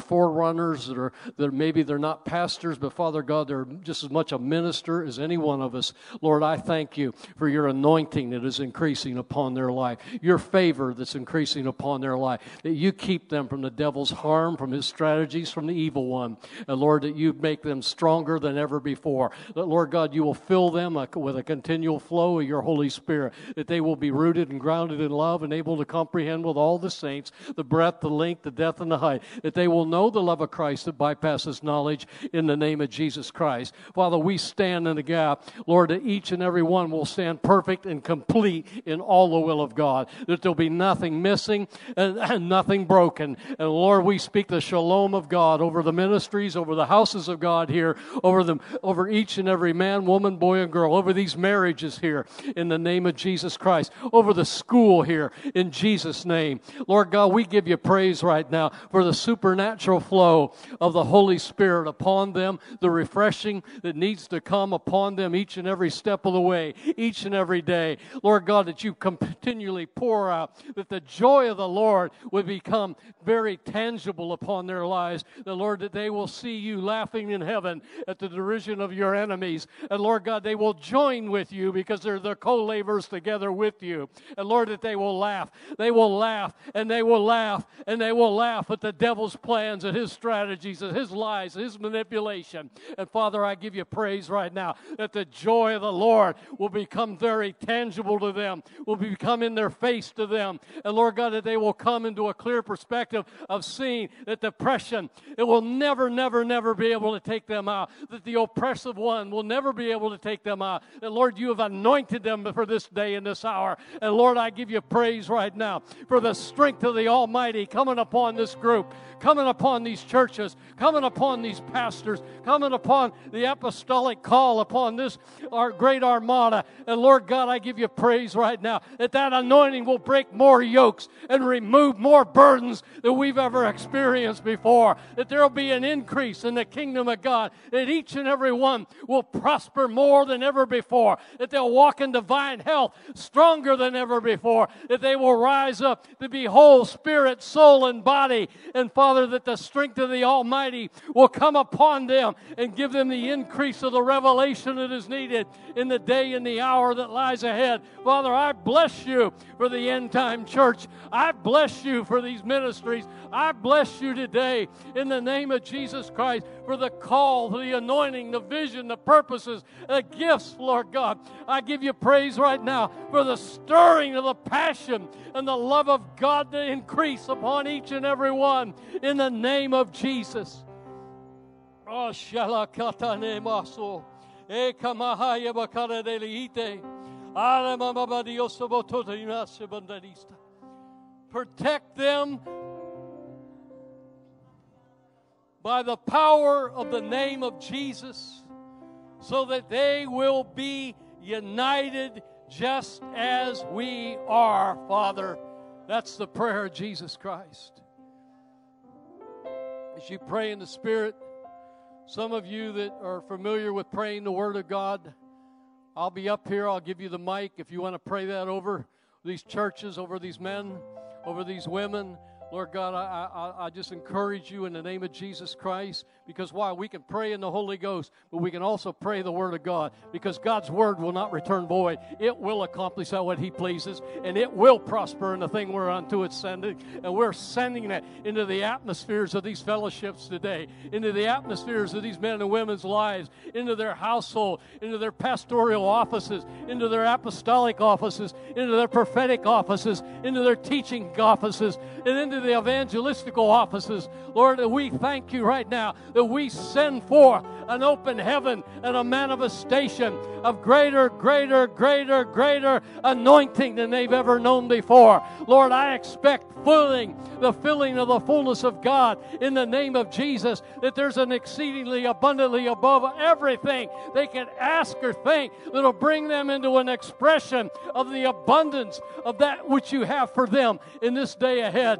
that are that maybe they're not pastors, but Father God, they're just as much a minister as any one of us. Lord, I thank you for your anointing that is increasing upon their life, your favor that's increasing upon their life, that you keep them from the devil's harm, from his strategies, from the evil one. And Lord, that you make them stronger than ever before. That, Lord God, you will fill them with a continual flow of your Holy Spirit, that they will be rooted and grounded in love and able to comprehend with all the saints the breadth, the length, the depth, and the height, that they will know the love love of Christ that bypasses knowledge in the name of Jesus Christ. Father, we stand in the gap. Lord, that each and every one will stand perfect and complete in all the will of God, that there'll be nothing missing and, and nothing broken. And Lord, we speak the shalom of God over the ministries, over the houses of God here, over them, over each and every man, woman, boy, and girl, over these marriages here in the name of Jesus Christ, over the school here in Jesus' name. Lord God, we give you praise right now for the supernatural flow flow of the Holy Spirit upon them, the refreshing that needs to come upon them each and every step of the way, each and every day. Lord God, that you continually pour out, that the joy of the Lord would become very tangible upon their lives. The Lord, that they will see you laughing in heaven at the derision of your enemies. And Lord God, they will join with you because they're the co laborers together with you. And Lord, that they will laugh. They will laugh and they will laugh and they will laugh at the devil's plans and his strategies and his lies, and his manipulation. And Father, I give you praise right now that the joy of the Lord will become very tangible to them, will become in their face to them. And Lord God, that they will come into a clear perspective of seeing that depression, it will never, never, never be able to take them out, that the oppressive one will never be able to take them out. That Lord, you have anointed them for this day and this hour. And Lord, I give you praise right now for the strength of the Almighty coming upon this group, coming upon these churches, coming upon these pastors, coming upon the apostolic call upon this our great armada. And Lord God, I give you praise right now that that anointing will break more yokes and remove more burdens than we've ever experienced before. That there will be an increase in the kingdom of God. That each and every one will prosper more than ever before. That they'll walk in divine health stronger than ever before. That they will rise up to be whole spirit, soul, and body. And Father, that the strength of the Almighty will come upon them and give them the increase of the revelation that is needed in the day and the hour that lies ahead. Father, I bless you for the end time church. I bless you for these ministries. I bless you today in the name of Jesus Christ for the call, the anointing, the vision, the purposes, the gifts, Lord God. I give you praise right now for the stirring of the passion and the love of God to increase upon each and every one in the name of Jesus. Oh, shalakatane maso. E kamahaya bakara deliite. Ale mama Dios bototo inashe bandanista. Protect them by the power of the name of Jesus so that they will be united just as we are, Father. That's the prayer of Jesus Christ. As you pray in the Spirit, some of you that are familiar with praying the Word of God, I'll be up here. I'll give you the mic if you want to pray that over these churches, over these men, over these women. Lord God, I, I, I just encourage you in the name of Jesus Christ because why? We can pray in the Holy Ghost, but we can also pray the Word of God because God's Word will not return void. It will accomplish what He pleases and it will prosper in the thing we're unto it sending. And we're sending that into the atmospheres of these fellowships today, into the atmospheres of these men and women's lives, into their household, into their pastoral offices, into their apostolic offices, into their prophetic offices, into their teaching offices, and into the evangelistical offices. Lord, we thank you right now that we send forth an open heaven and a manifestation of greater, greater, greater, greater anointing than they've ever known before. Lord, I expect filling, the filling of the fullness of God in the name of Jesus, that there's an exceedingly abundantly above everything they can ask or think that'll bring them into an expression of the abundance of that which you have for them in this day ahead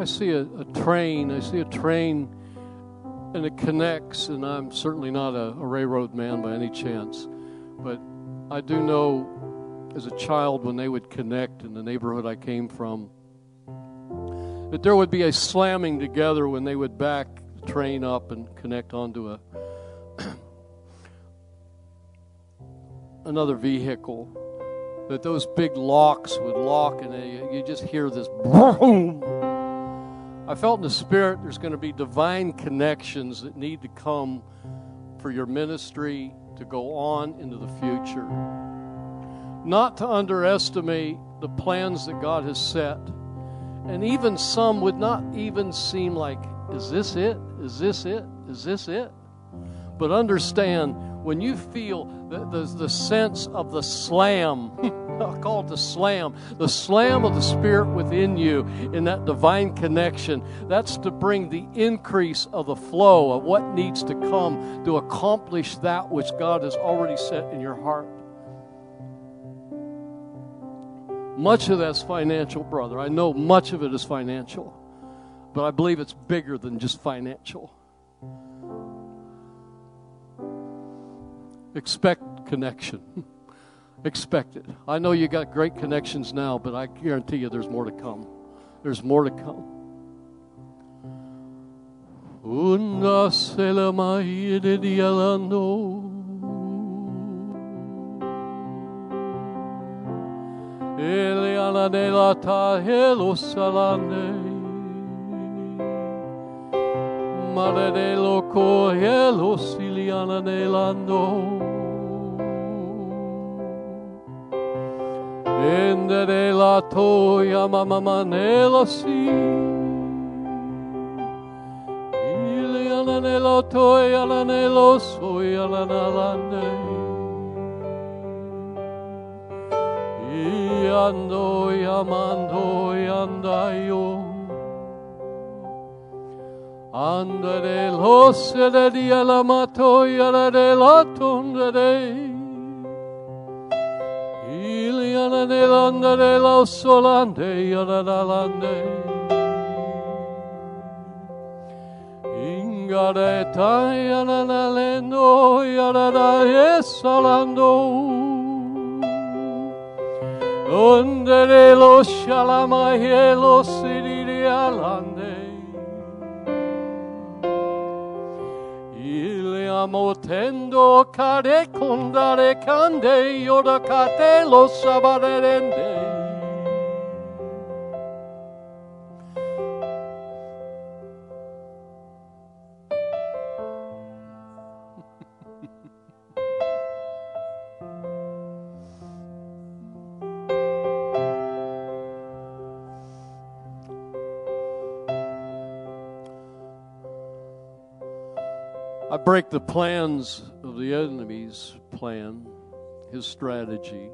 I, see a, a train. I see a train and it connects, and I'm certainly not a, a railroad man by any chance, but I do know as a child when they would connect in the neighborhood I came from that there would be a slamming together when they would back the train up and connect onto a [clears throat] another vehicle that those big locks would lock and you just hear this boom I felt in the spirit there's going to be divine connections that need to come for your ministry to go on into the future. not to underestimate the plans that God has set. And even some would not even seem like, is this it? Is this it? Is this it? But understand when you feel the, the, the sense of the slam, [laughs] I call it the slam, the slam of the Spirit within you in that divine connection, that's to bring the increase of the flow of what needs to come to accomplish that which God has already set in your heart. Much of that's financial, brother. I know much of it is financial, but I believe it's bigger than just financial. Expect connection. Expect it. I know you got great connections now, but I guarantee you there's more to come. There's more to come. Una de la Tahelo Salane Mare de lo Coelho Siliana de Lando Ende de la Toya Mama Manela Si Iliana de la Toya la Nelo Soya la Nalande ando yamando yandayo andare lo sede di alamato yara de la tondere iliana de landa de la solande yara da lande ingare ta yara da lendo yara da esalando Ondere lo shalamaye lo siriri amotendo care con dare cande ora cate lo sabarerende break the plans of the enemy's plan, his strategy,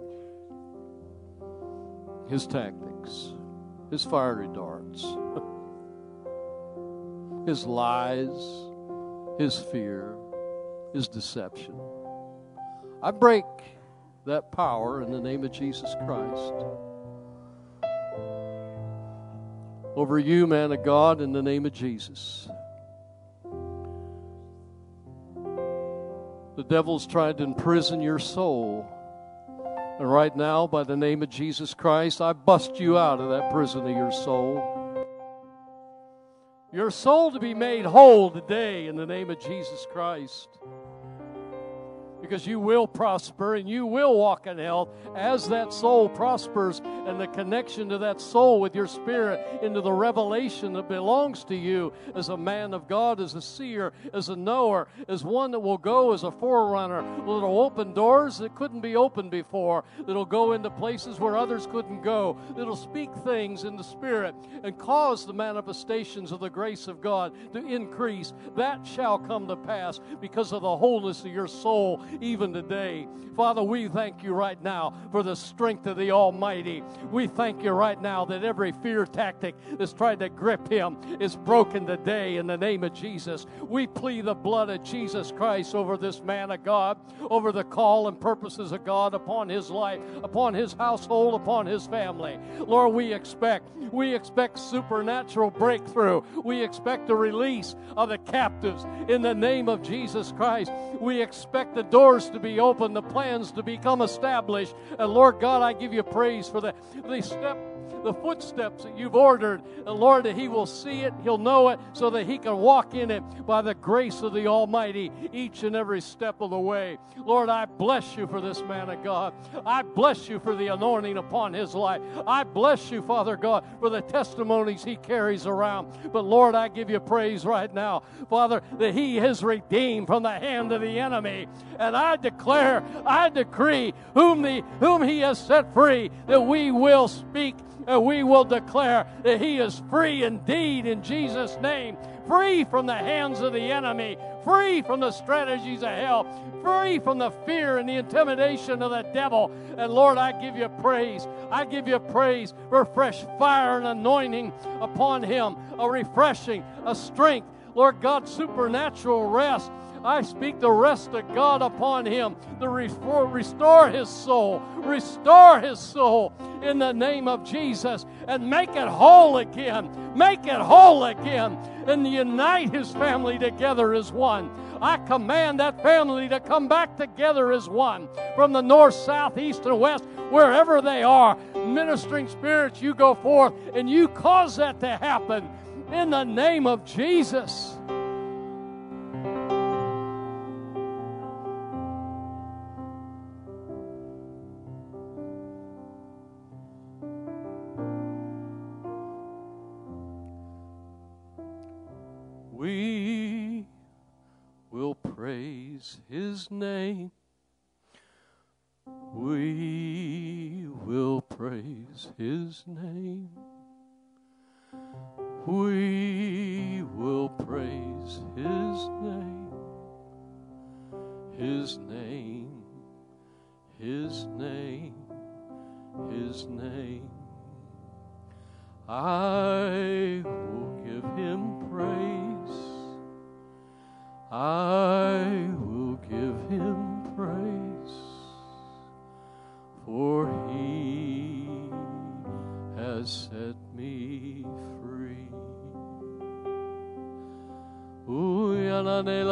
his tactics, his fiery darts, [laughs] his lies, his fear, his deception. I break that power in the name of Jesus Christ. Over you, man of God, in the name of Jesus. The devil's tried to imprison your soul. And right now, by the name of Jesus Christ, I bust you out of that prison of your soul. Your soul to be made whole today in the name of Jesus Christ because you will prosper and you will walk in health as that soul prospers and the connection to that soul with your spirit into the revelation that belongs to you as a man of God, as a seer, as a knower, as one that will go as a forerunner, that'll open doors that couldn't be opened before, that'll go into places where others couldn't go, that'll speak things in the spirit and cause the manifestations of the grace of God to increase. That shall come to pass because of the wholeness of your soul even today. Father, we thank you right now for the strength of the Almighty. We thank you right now that every fear tactic that's tried to grip him is broken today in the name of Jesus. We plead the blood of Jesus Christ over this man of God, over the call and purposes of God upon his life, upon his household, upon his family. Lord, we expect, we expect supernatural breakthrough. We expect a release of the captives in the name of Jesus Christ. We expect the doors to be open, the plans to become established. And Lord God, I give you praise for the, the step the footsteps that you've ordered. Lord, that he will see it, he'll know it, so that he can walk in it by the grace of the Almighty each and every step of the way. Lord, I bless you for this man of God. I bless you for the anointing upon his life. I bless you, Father God, for the testimonies he carries around. But Lord, I give you praise right now, Father, that he is redeemed from the hand of the enemy. And I declare, I decree, whom the whom he has set free, that we will speak we will declare that he is free indeed in Jesus' name, free from the hands of the enemy, free from the strategies of hell, free from the fear and the intimidation of the devil. And Lord, I give you praise. I give you praise for fresh fire and anointing upon him, a refreshing, a strength. Lord God, supernatural rest I speak the rest of God upon him to restore his soul, restore his soul in the name of Jesus and make it whole again. Make it whole again and unite his family together as one. I command that family to come back together as one from the north, south, east, and west, wherever they are. Ministering spirits, you go forth and you cause that to happen in the name of Jesus. His name. We will praise his name. We will praise his name. His name, his name, his name. I will give him praise. I will give him praise, for he has set me free. Eliana de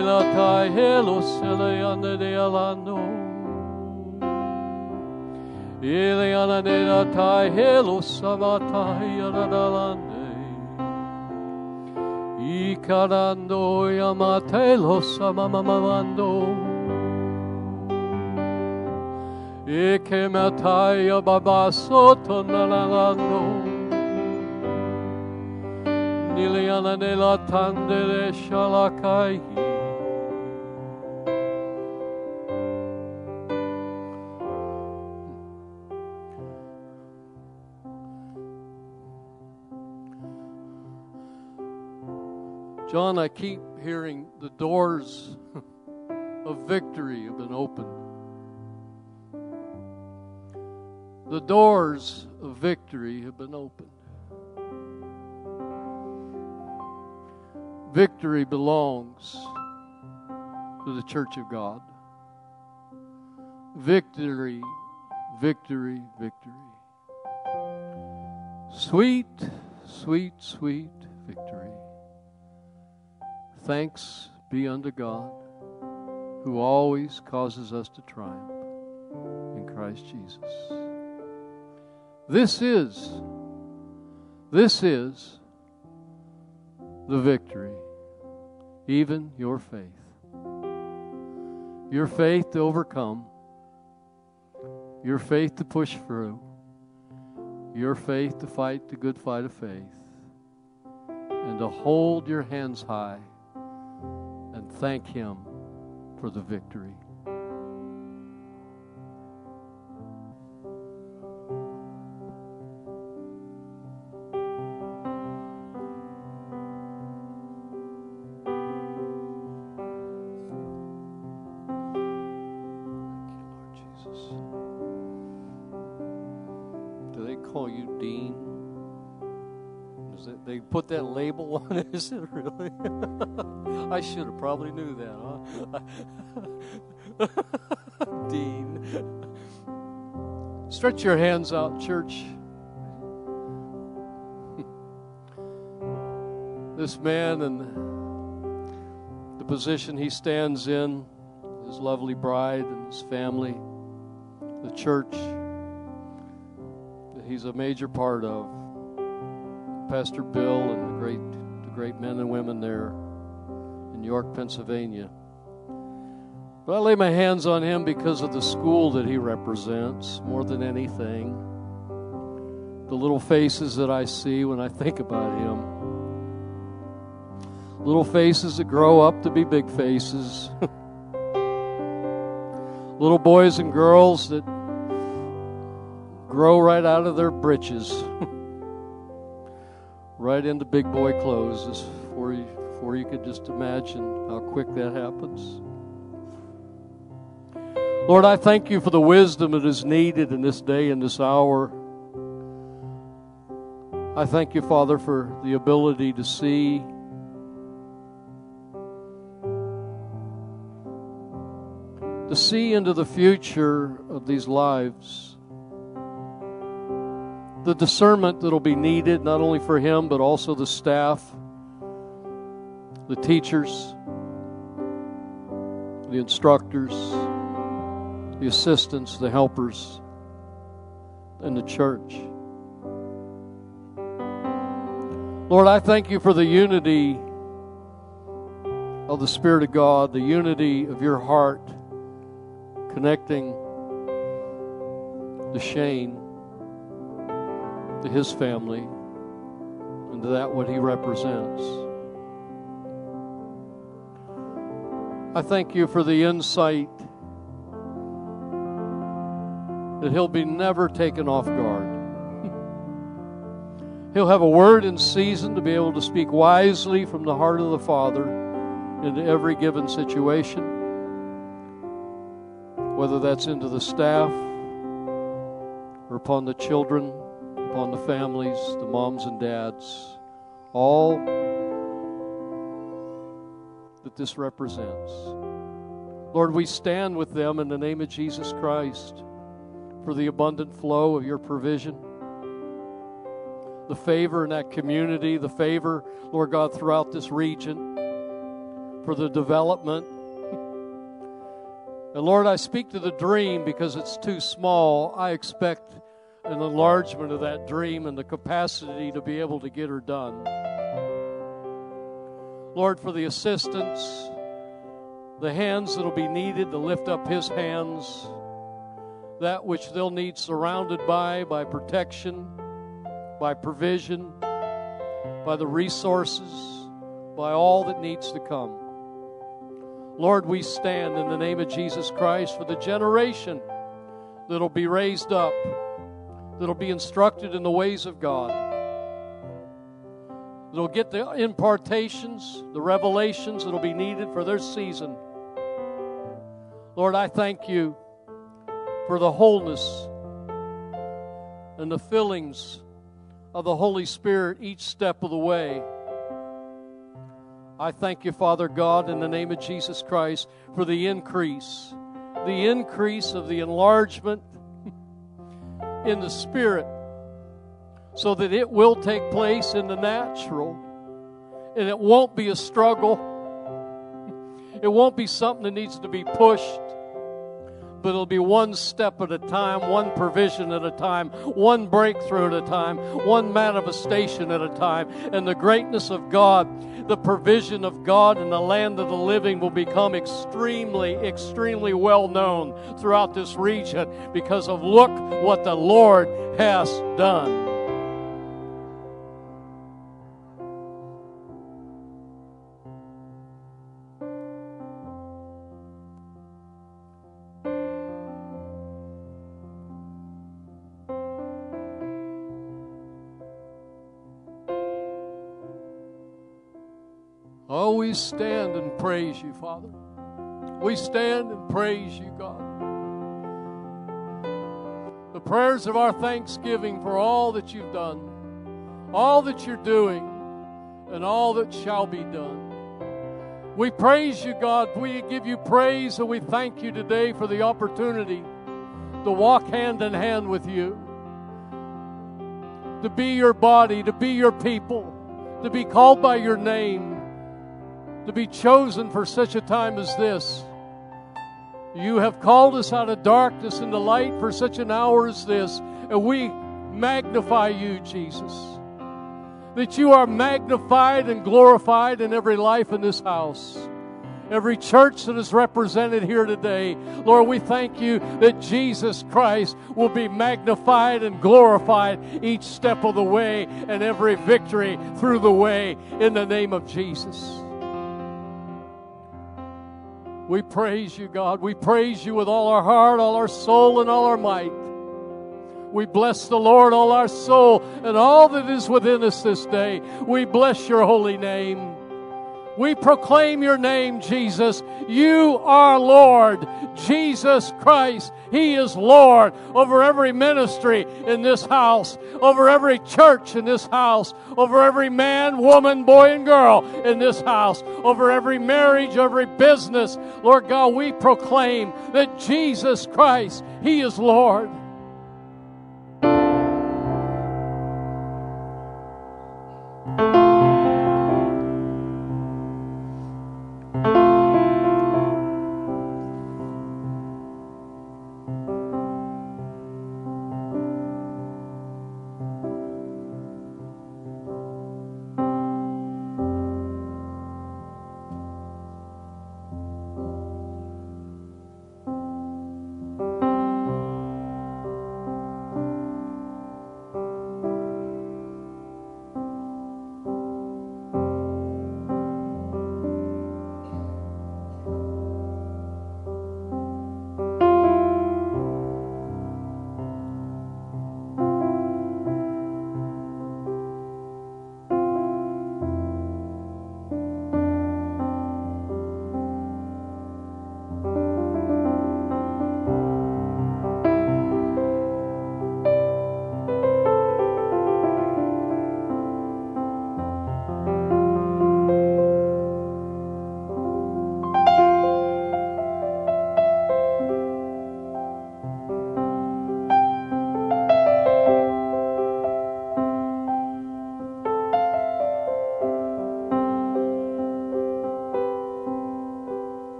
la tai helos, Eliana de alano. Iliana de la tai helo samatai anadalande. Ikarando yamatelo samamamando. Ike mataya babasoto nanalando. Niliana de la tandere shalakai. John, I keep hearing the doors of victory have been opened. The doors of victory have been opened. Victory belongs to the church of God. Victory, victory, victory. Sweet, sweet, sweet victory. Thanks be unto God who always causes us to triumph in Christ Jesus. This is, this is the victory, even your faith. Your faith to overcome, your faith to push through, your faith to fight the good fight of faith, and to hold your hands high thank Him for the victory. Thank you, Lord Jesus. Do they call you Dean? Does it they put that label on it. [laughs] Is it really? [laughs] I should have probably knew that, huh? [laughs] Dean. Stretch your hands out, church. this man and the position he stands in his lovely bride and his family, the church that he's a major part of. Pastor Bill and the great, the great men and women there in York, Pennsylvania. But I lay my hands on him because of the school that he represents more than anything. The little faces that I see when I think about him. Little faces that grow up to be big faces. [laughs] little boys and girls that grow right out of their britches, [laughs] right into big boy clothes you could just imagine how quick that happens. Lord, I thank you for the wisdom that is needed in this day and this hour. I thank you, Father, for the ability to see to see into the future of these lives. The discernment that'll be needed, not only for him, but also the staff, the teachers, the instructors, the assistants, the helpers, and the church. Lord, I thank you for the unity of the Spirit of God, the unity of your heart connecting the Shane, to his family, and to that what he represents. I thank you for the insight that he'll be never taken off guard. [laughs] he'll have a word in season to be able to speak wisely from the heart of the Father into every given situation whether that's into the staff or upon the children, upon the families, the moms and dads, all that this represents. Lord, we stand with them in the name of Jesus Christ for the abundant flow of your provision, the favor in that community, the favor, Lord God, throughout this region, for the development and Lord, I speak to the dream because it's too small. I expect an enlargement of that dream and the capacity to be able to get her done. Lord, for the assistance, the hands that'll be needed to lift up his hands, that which they'll need surrounded by, by protection, by provision, by the resources, by all that needs to come. Lord, we stand in the name of Jesus Christ for the generation that'll be raised up, that'll be instructed in the ways of God, that'll get the impartations, the revelations that'll be needed for their season. Lord, I thank you for the wholeness and the fillings of the Holy Spirit each step of the way. I thank you, Father God, in the name of Jesus Christ, for the increase, the increase of the enlargement [laughs] in the Spirit, so that it will take place in the natural and it won't be a struggle. It won't be something that needs to be pushed but it'll be one step at a time, one provision at a time, one breakthrough at a time, one manifestation at a time. And the greatness of God, the provision of God in the land of the living will become extremely, extremely well known throughout this region because of look what the Lord has done. We stand and praise you, Father. We stand and praise you, God. The prayers of our thanksgiving for all that you've done, all that you're doing, and all that shall be done. We praise you, God. We give you praise and we thank you today for the opportunity to walk hand in hand with you, to be your body, to be your people, to be called by your name to be chosen for such a time as this. You have called us out of darkness into light for such an hour as this, and we magnify you, Jesus. That you are magnified and glorified in every life in this house every church that is represented here today. Lord, we thank you that Jesus Christ will be magnified and glorified each step of the way and every victory through the way in the name of Jesus. We praise you, God. We praise you with all our heart, all our soul, and all our might. We bless the Lord, all our soul, and all that is within us this day. We bless your holy name. We proclaim your name, Jesus. You are Lord, Jesus Christ. He is Lord over every ministry in this house, over every church in this house, over every man, woman, boy, and girl in this house, over every marriage, every business. Lord God, we proclaim that Jesus Christ, He is Lord.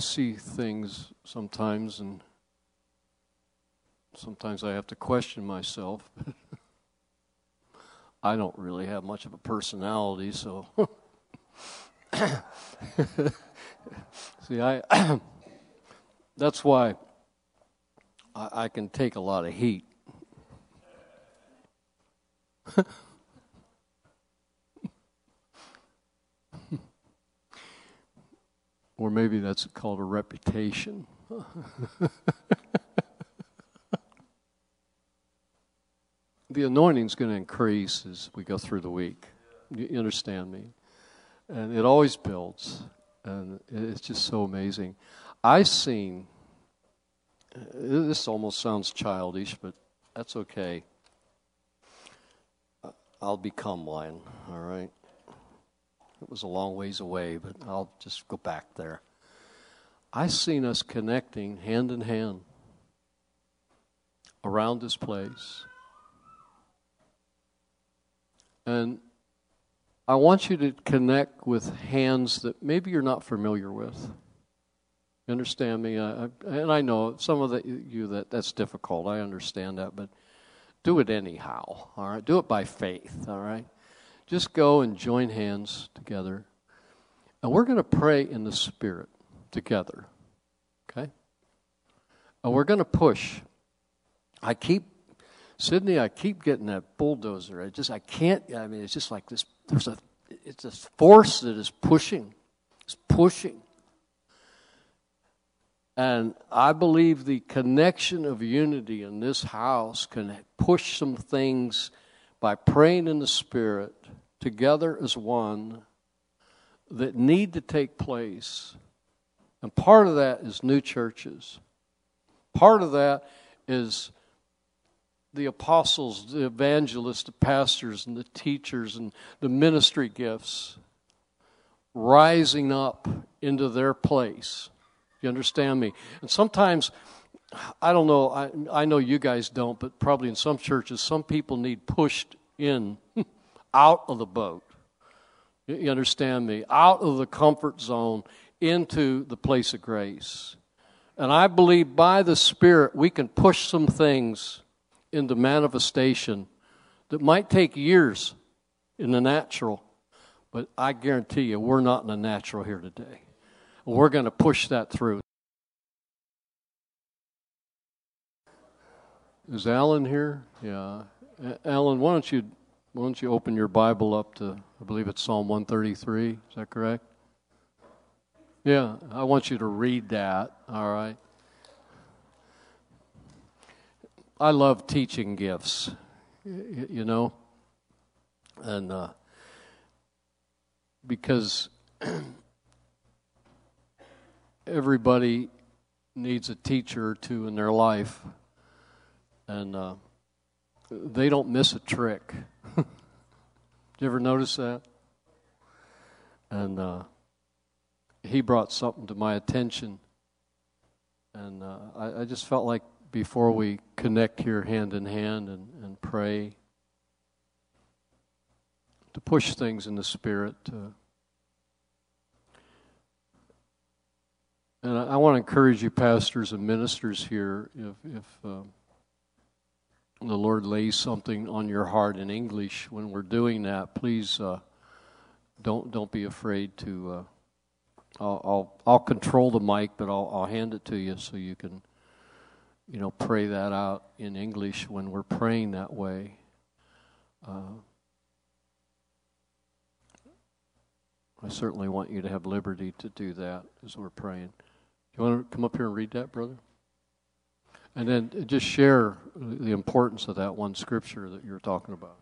See things sometimes, and sometimes I have to question myself. [laughs] I don't really have much of a personality, so. [laughs] see, I. [coughs] that's why I, I can take a lot of heat. [laughs] or maybe that's called a reputation. [laughs] the anointing's going to increase as we go through the week. You understand me? And it always builds. And it's just so amazing. I've seen, uh, this almost sounds childish, but that's okay. I'll become one, all right? It was a long ways away, but I'll just go back there. I've seen us connecting hand in hand around this place. And I want you to connect with hands that maybe you're not familiar with. You understand me? I, I, and I know some of the, you that that's difficult. I understand that, but do it anyhow. All right, do it by faith. All right, just go and join hands together, and we're going to pray in the Spirit together. Okay, and we're going to push. I keep Sydney, I keep getting that bulldozer. I just, I can't. I mean, it's just like this. There's a, it's a force that is pushing. It's pushing. And I believe the connection of unity in this house can push some things by praying in the Spirit together as one that need to take place. And part of that is new churches. Part of that is the apostles, the evangelists, the pastors, and the teachers, and the ministry gifts rising up into their place. You understand me? And sometimes, I don't know, I, I know you guys don't, but probably in some churches, some people need pushed in [laughs] out of the boat. You understand me? Out of the comfort zone into the place of grace. And I believe by the Spirit we can push some things into manifestation that might take years in the natural, but I guarantee you we're not in the natural here today. We're going to push that through. Is Alan here? Yeah. Alan, why don't you why don't you open your Bible up to I believe it's Psalm 133, is that correct? Yeah, I want you to read that, all right? I love teaching gifts, you know, and uh, because [clears throat] everybody needs a teacher or two in their life, and uh, they don't miss a trick. [laughs] Did you ever notice that? And uh, he brought something to my attention, and uh, I, I just felt like before we connect here hand in hand and, and pray, to push things in the Spirit. To, and I, I, want to encourage you, pastors and ministers here, if, if um, the Lord lays something on your heart in English when we're doing that, please uh, don't don't be afraid to. Uh, I'll, I'll, I'll control the mic, but I'll I'll hand it to you so you can you know, pray that out in English when we're praying that way. Uh, I certainly want you to have liberty to do that as we're praying. Do you want to come up here and read that, brother? And then just share the importance of that one scripture that you're talking about.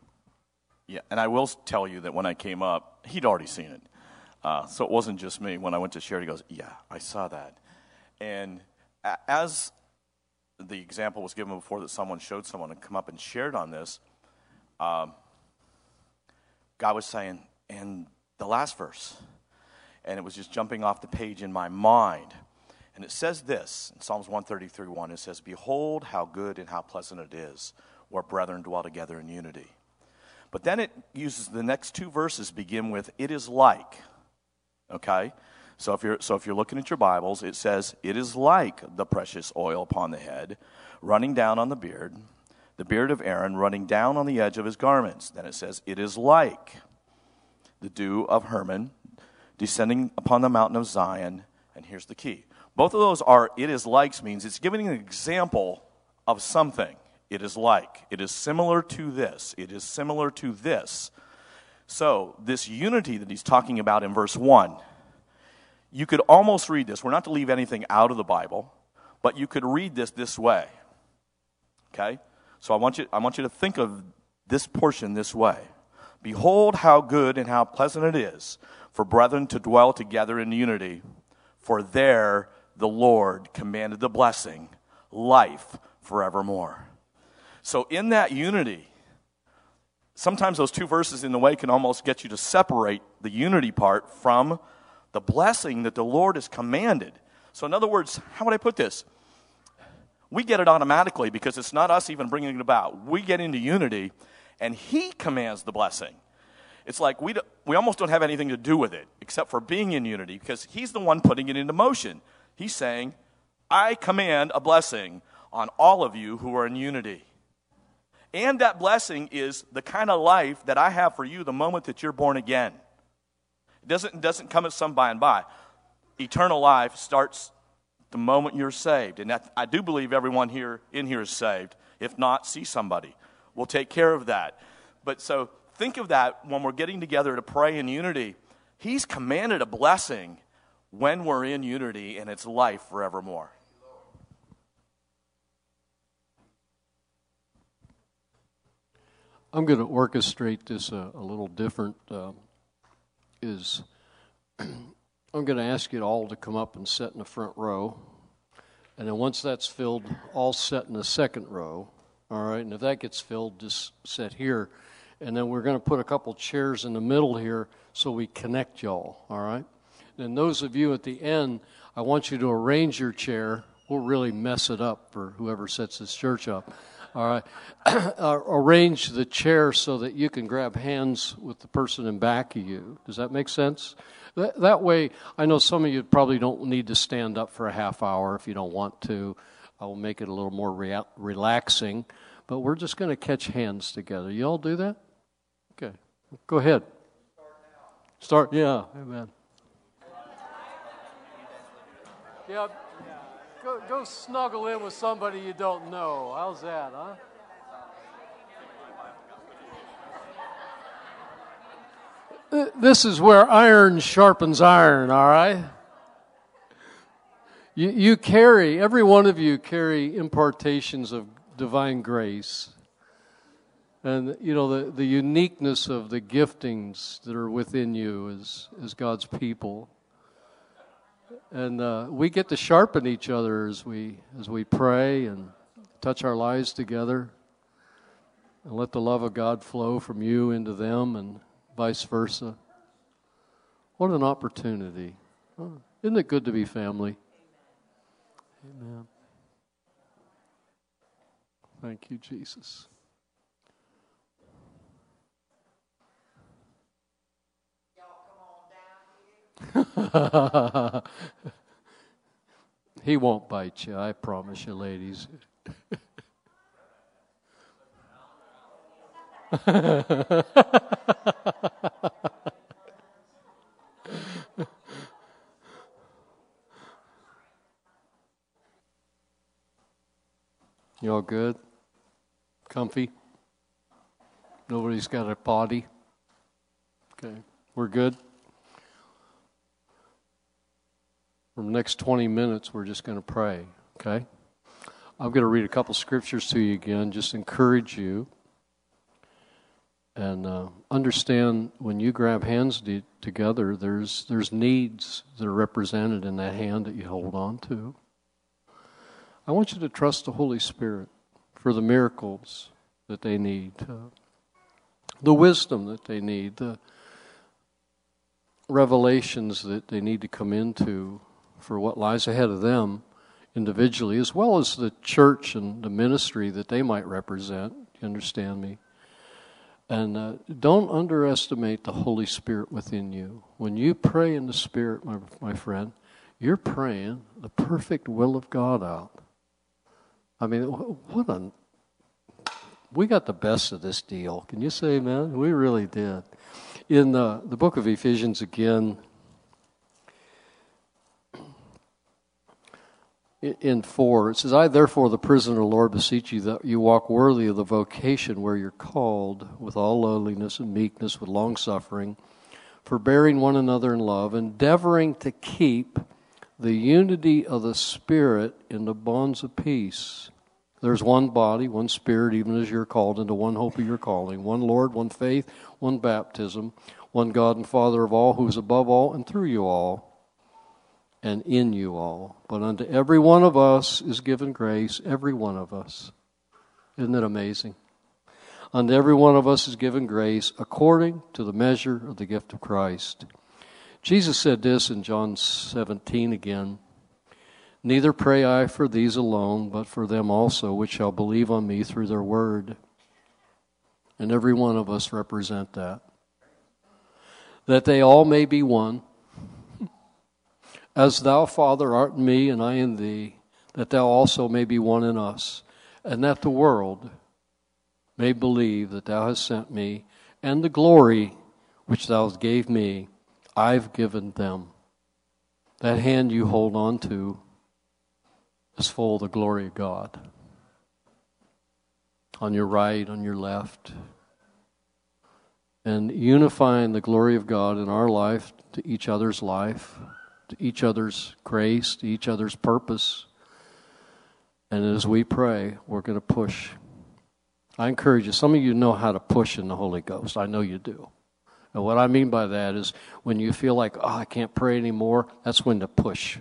Yeah, and I will tell you that when I came up, he'd already seen it. Uh, so it wasn't just me. When I went to share, he goes, Yeah, I saw that. And as the example was given before that someone showed someone and come up and shared on this, um, God was saying, and the last verse, and it was just jumping off the page in my mind. And it says this in Psalms 133 1 it says, Behold, how good and how pleasant it is where brethren dwell together in unity. But then it uses the next two verses begin with, It is like. Okay? So if you're so if you're looking at your Bibles, it says it is like the precious oil upon the head, running down on the beard, the beard of Aaron running down on the edge of his garments. Then it says it is like the dew of Hermon descending upon the mountain of Zion. And here's the key. Both of those are it is likes means it's giving an example of something. It is like. It is similar to this. It is similar to this. So, this unity that he's talking about in verse 1, you could almost read this. We're not to leave anything out of the Bible, but you could read this this way. Okay? So, I want you, I want you to think of this portion this way Behold, how good and how pleasant it is for brethren to dwell together in unity, for there the Lord commanded the blessing, life forevermore. So, in that unity, sometimes those two verses in the way can almost get you to separate the unity part from the blessing that the Lord has commanded. So, in other words, how would I put this? We get it automatically because it's not us even bringing it about. We get into unity, and He commands the blessing. It's like we, we almost don't have anything to do with it except for being in unity because He's the one putting it into motion. He's saying, I command a blessing on all of you who are in unity. And that blessing is the kind of life that I have for you the moment that you're born again. It doesn't, doesn't come as some by and by. Eternal life starts the moment you're saved. And that, I do believe everyone here in here is saved. If not, see somebody. We'll take care of that. But so think of that when we're getting together to pray in unity. He's commanded a blessing when we're in unity, and it's life forevermore. I'm going to orchestrate this a, a little different. Uh, is [clears throat] I'm going to ask you all to come up and sit in the front row, and then once that's filled, all sit in the second row. All right, and if that gets filled, just sit here, and then we're going to put a couple chairs in the middle here so we connect y'all. All right, and those of you at the end, I want you to arrange your chair. We'll really mess it up for whoever sets this church up. All right. [clears throat] uh, arrange the chair so that you can grab hands with the person in back of you. Does that make sense? That, that way, I know some of you probably don't need to stand up for a half hour if you don't want to. I will make it a little more rea- relaxing. But we're just going to catch hands together. You all do that? Okay. Go ahead. Start now. Start, yeah, amen. Yeah. Go, go snuggle in with somebody you don't know. How's that, huh? Uh, this is where iron sharpens iron, all right? You, you carry, every one of you carry impartations of divine grace. And, you know, the, the uniqueness of the giftings that are within you as, as God's people and uh, we get to sharpen each other as we as we pray and touch our lives together and let the love of God flow from you into them and vice versa. What an opportunity. Oh, isn't it good to be family? Amen. Thank you, Jesus. [laughs] he won't bite you, I promise you, ladies. [laughs] you all good? Comfy? Nobody's got a body? Okay, we're good? For the next 20 minutes, we're just going to pray, okay? I'm going to read a couple scriptures to you again, just encourage you. And uh, understand when you grab hands de- together, there's, there's needs that are represented in that hand that you hold on to. I want you to trust the Holy Spirit for the miracles that they need, uh, the wisdom that they need, the revelations that they need to come into for what lies ahead of them individually, as well as the church and the ministry that they might represent. You understand me? And uh, don't underestimate the Holy Spirit within you. When you pray in the Spirit, my, my friend, you're praying the perfect will of God out. I mean, what a. We got the best of this deal. Can you say amen? We really did. In the, the book of Ephesians, again, in 4, it says, I therefore, the prisoner, Lord, beseech you that you walk worthy of the vocation where you're called, with all lowliness and meekness, with long suffering, forbearing one another in love, endeavoring to keep the unity of the Spirit in the bonds of peace. There's one body, one Spirit, even as you're called into one hope of your calling, one Lord, one faith, one baptism, one God and Father of all, who is above all and through you all and in you all. But unto every one of us is given grace, every one of us. Isn't it amazing? Unto every one of us is given grace according to the measure of the gift of Christ. Jesus said this in John 17 again Neither pray I for these alone, but for them also which shall believe on me through their word. And every one of us represent that. That they all may be one as thou, Father, art in me and I in thee, that thou also may be one in us, and that the world may believe that thou hast sent me, and the glory which thou gave me, I've given them. That hand you hold on to is full of the glory of God. On your right, on your left. And unifying the glory of God in our life to each other's life each other's grace, to each other's purpose. And as we pray, we're going to push. I encourage you, some of you know how to push in the Holy Ghost. I know you do. And what I mean by that is when you feel like, oh, I can't pray anymore, that's when to push.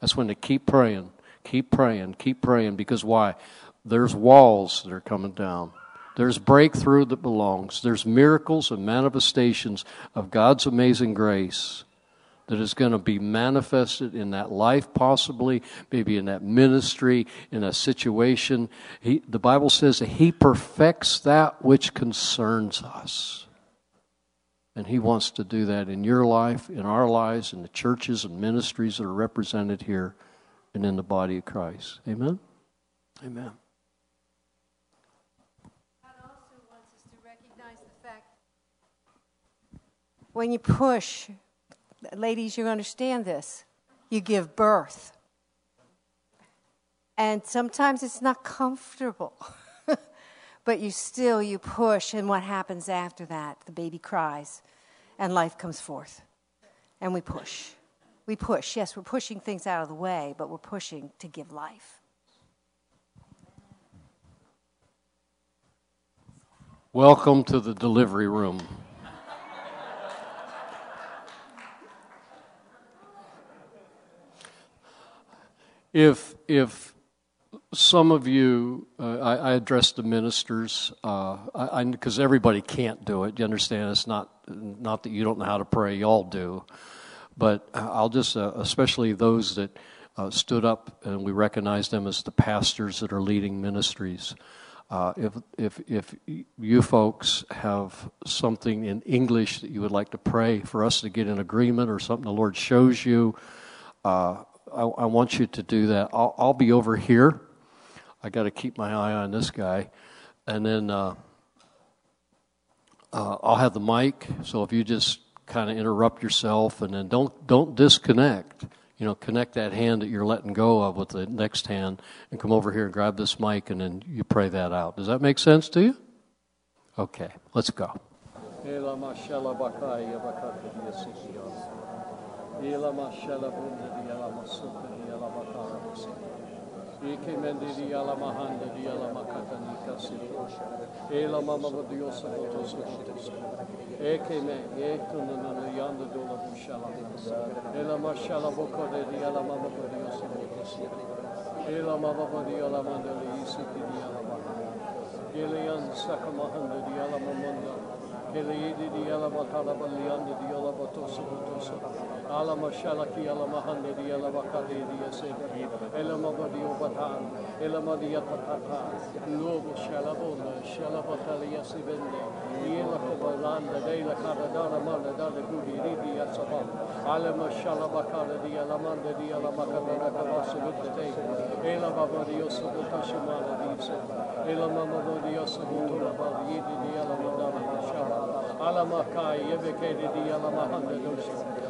That's when to keep praying, keep praying, keep praying. Because why? There's walls that are coming down. There's breakthrough that belongs. There's miracles and manifestations of God's amazing grace that is going to be manifested in that life, possibly, maybe in that ministry, in a situation. He, the Bible says that He perfects that which concerns us. And He wants to do that in your life, in our lives, in the churches and ministries that are represented here, and in the body of Christ. Amen? Amen. when you push ladies, you understand this. You give birth. And sometimes it's not comfortable. [laughs] but you still you push and what happens after that? The baby cries and life comes forth. And we push. We push. Yes, we're pushing things out of the way, but we're pushing to give life. Welcome to the delivery room. If if some of you, uh, I, I address the ministers because uh, everybody can't do it. You understand? It's not not that you don't know how to pray; y'all do. But I'll just, uh, especially those that uh, stood up and we recognize them as the pastors that are leading ministries. Uh, if if if you folks have something in English that you would like to pray for us to get in agreement, or something the Lord shows you. Uh, I, I want you to do that. I'll, I'll be over here. I got to keep my eye on this guy, and then uh, uh, I'll have the mic. So if you just kind of interrupt yourself, and then don't don't disconnect. You know, connect that hand that you're letting go of with the next hand, and come over here and grab this mic, and then you pray that out. Does that make sense to you? Okay, let's go. Yelama şelabun dedi, yelama sıfır, yelama kahvesi. İkemen dedi, yelama han dedi, yelama katan ikasiri. Eylama mama diyorsa fotosu fotosu. Ekeme, ektunununu yandı dolabı şelabı. Eylama şelabu kodedi, yelama mama diyorsa fotosu. Eylama mama diyelama dedi, iyisi dedi, yelama. Geleyan sakamahan dedi, yelama manda. Geleydi diyelama kalabalıyan dedi, yelama tosu fotosu. Alama Shalaki, Alama Handedi, Alama Kadedi, Yasinki, Elama Badio Batan, Elama Diapatata, Noble Shalabona, Shalabatali Yasibende, Yela Kobalanda, Dela Karadana Manadana Gudi, Ribi Yasabam, Alama Shalabakara, the Alamanda, the Alamakadana Kavasubute, Elama Badio Sabutashamana, Disa, Elama Badio Sabutula Badi, the Alamadana Shala, Alamakai, Evekedi, the Alamahanda Dosa.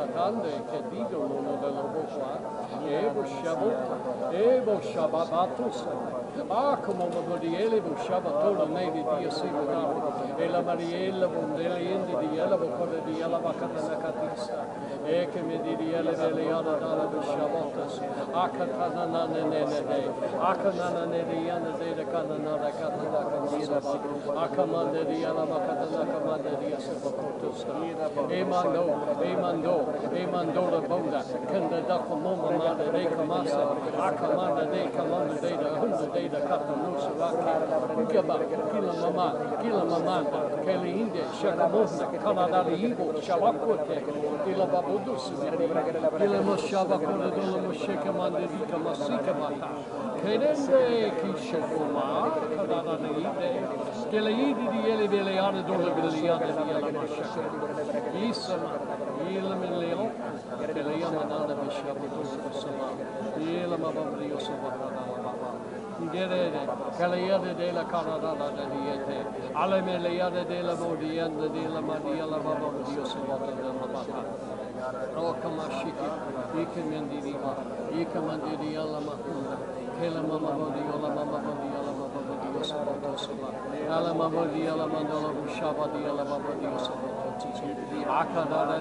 Natale che dicono dell'uomo qua, Evo Shabbat, Evo Shabbatus, ah come voglio dire, Evo la ne di Dio si vedava, e la Mariella, indi di Ella, Boccorre di Ella, della Catista, mando, e mando da bonda. Da komoma ma de kamasa. Akamanda de kamanda de da hunda de da kata no savaki. Ukaba, kila mama, kila mamanda. Belinda, Shabamus, Kaladalingo, Shabakote, Ilababudus, Ilamashabakona, Ilamashika Mandika Masika Mata, Kedende, Kishakoma, Kadalade, Skeleidi, Ele Beleana, Dola Beleana, Ilamasha, Isama, Ilamileon, Beleana, Nana, Bishabutus, Ilamabriosa, Batana. Mababa. Gerede, Kalayada de la Caradala de Diete, Alemeliada de la Modianda de la Madia la Baba Diosavata de la Bata. O Kamashiki, Ikamandiriva, Ikamandiria la Mahunda, Kela Mama Bodiola Mama soboto soboto. Yala mama şabadi yala mama di soboto tici. Akadara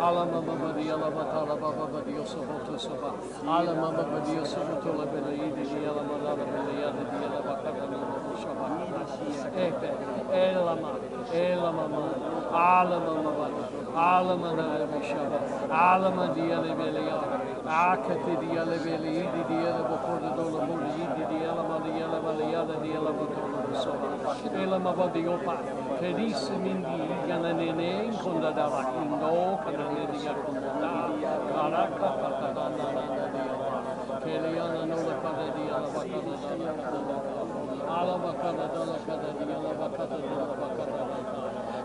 ala mama di yala baba di soboto soba. Ala mama di soboto la bela yedi di yala mandala şabadi. Epe, ela mama, ela mama, ala mama baba. Ağlamana şaba. Ağlama diye beli yala. Akati diye beli yedi diye bu kurdu dolu bu Dia Lama, Dia Lama, Elama Badiopa, Kedisi Mindi, Gananene, Kunda Darakindo, Kanandia Kunda, Karaka, Katana, Keliana Nola Kadadi, Alabakada, Alabakada, Dalakada, Alabakada,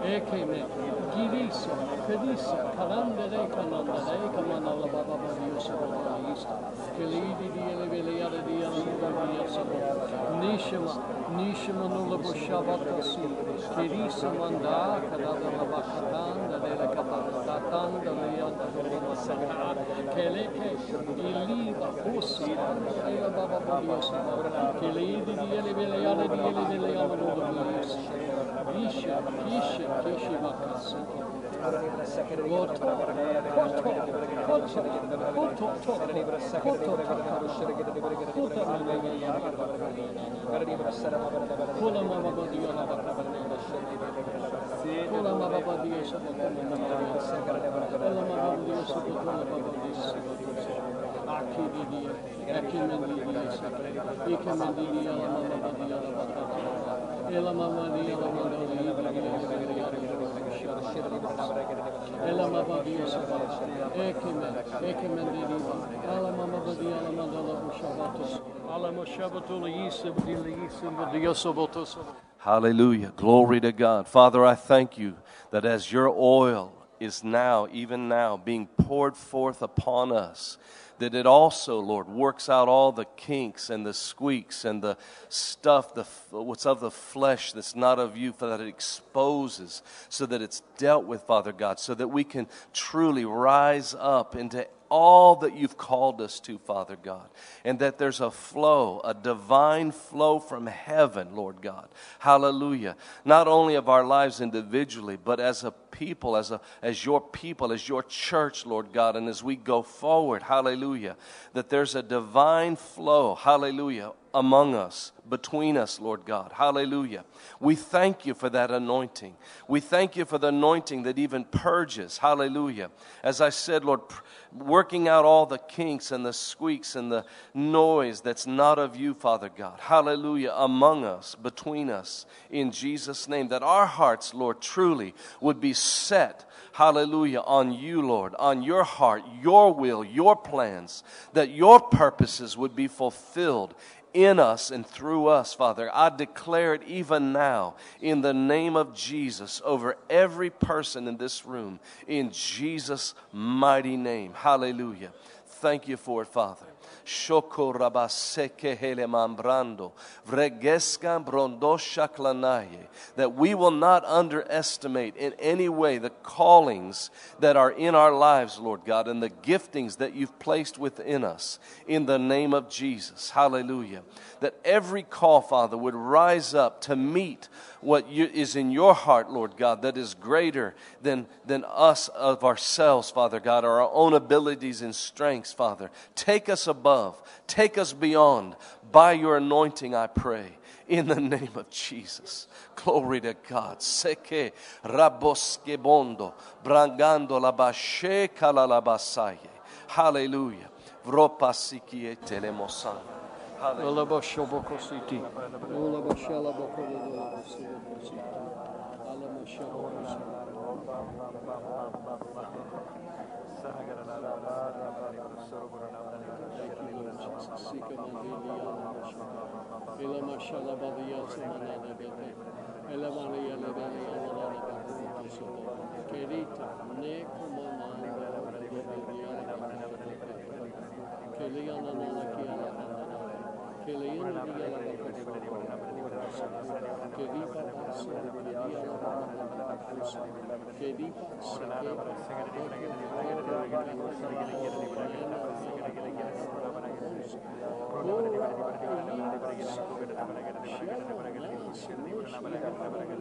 Ekime, divisa, felice, calandere, calandere, comanda la baba babio sabotaista, che lidi di ele veleare di alida via sabot, nishima, nishima nulla boshabata su, che risa manda, cadada la bacatanda, delle capatanda, le yada, la bacatanda, keleke illiva hossa ila baba boliosa keleidi diyele beleyale diyele beleyale boliosa visha kishe kishi makasa Goto, koto, koto, koto, koto, koto, koto, kola mama badiyo na bakabane kola mama badiyo sa bakabane kola mama badiyo sa bakabane Hallelujah. Glory to God. Father, I thank you that as your oil is now, even now, being poured forth upon us, that it also, Lord, works out all the kinks and the squeaks and the stuff, the, what's of the flesh that's not of you, for that it exposes, so that it's dealt with, Father God, so that we can truly rise up into all that you've called us to, Father God, and that there's a flow, a divine flow from heaven, Lord God. Hallelujah. Not only of our lives individually, but as a people, as, a, as your people, as your church, Lord God, and as we go forward, hallelujah, that there's a divine flow, hallelujah, among us, between us, Lord God. Hallelujah. We thank you for that anointing. We thank you for the anointing that even purges. Hallelujah. As I said, Lord, working out all the kinks and the squeaks and the noise that's not of you, Father God. Hallelujah. Among us, between us, in Jesus' name. That our hearts, Lord, truly would be set hallelujah, on you, Lord, on your heart, your will, your plans, that your purposes would be fulfilled in us and through us, Father. I declare it even now in the name of Jesus over every person in this room, in Jesus' mighty name. Hallelujah. Thank you for it, Father. Shoko rabaseke vregeska brondo shaklanaye. That we will not underestimate in any way the callings that are in our lives, Lord God, and the giftings that you've placed within us in the name of Jesus. Hallelujah. That every call, Father, would rise up to meet what you, is in your heart, Lord God, that is greater than, than us of ourselves, Father God, or our own abilities and strengths, Father. Take us above, take us beyond. By your anointing, I pray. In the name of Jesus. Glory to God. Seke raboskebondo, brangando la bashe kalalabasaye. Hallelujah. Vropasiki telemosana. Ola başa boko siti. Ola başa la boko la ola başa boko siti. Ala başa boko siti. Sika mandili ala başa. Ela maşa la badiya sana la bete. Ela maniya la bali ala la bete. Querida, ne comandante de la bediya la bete. Que le ganan a la que a la bete. Isa. Che le indi di alla baba per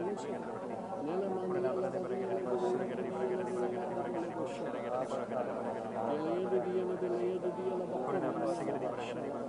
io non sciava per la baba. Che le indi de de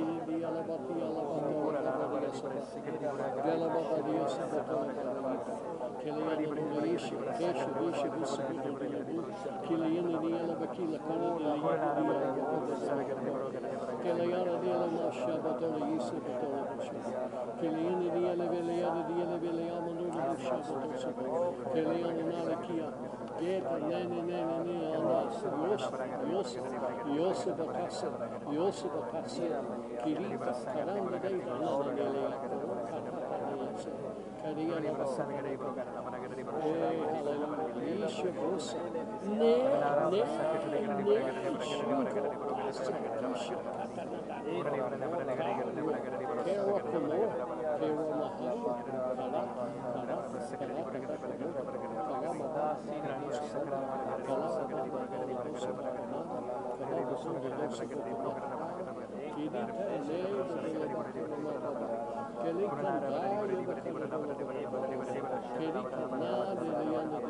indi di alla baba alla de la Kelean Eliele Veleade Diele Velea Mandona Shabbatosa Kelean Nale Kia Geta Nene Nene Nene Anas Yosef Yosef Yosef Akasa Yosef Akasa Kirita Karanda Deita Nana Nelea Kariya Nava Isha Brosa Ne Ne Ne Isha Brosa Isha Katana Karawa Kamoa Kini ritornate le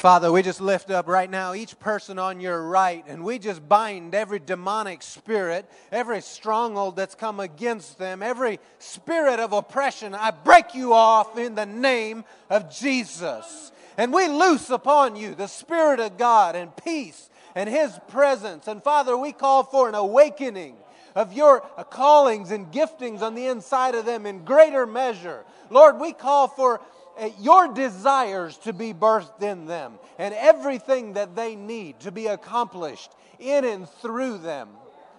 Father, we just lift up right now each person on your right, and we just bind every demonic spirit, every stronghold that's come against them, every spirit of oppression. I break you off in the name of Jesus. And we loose upon you the Spirit of God and peace and His presence. And Father, we call for an awakening of your callings and giftings on the inside of them in greater measure. Lord, we call for Uh, your desires to be birthed in them and everything that they need to be accomplished in and through them.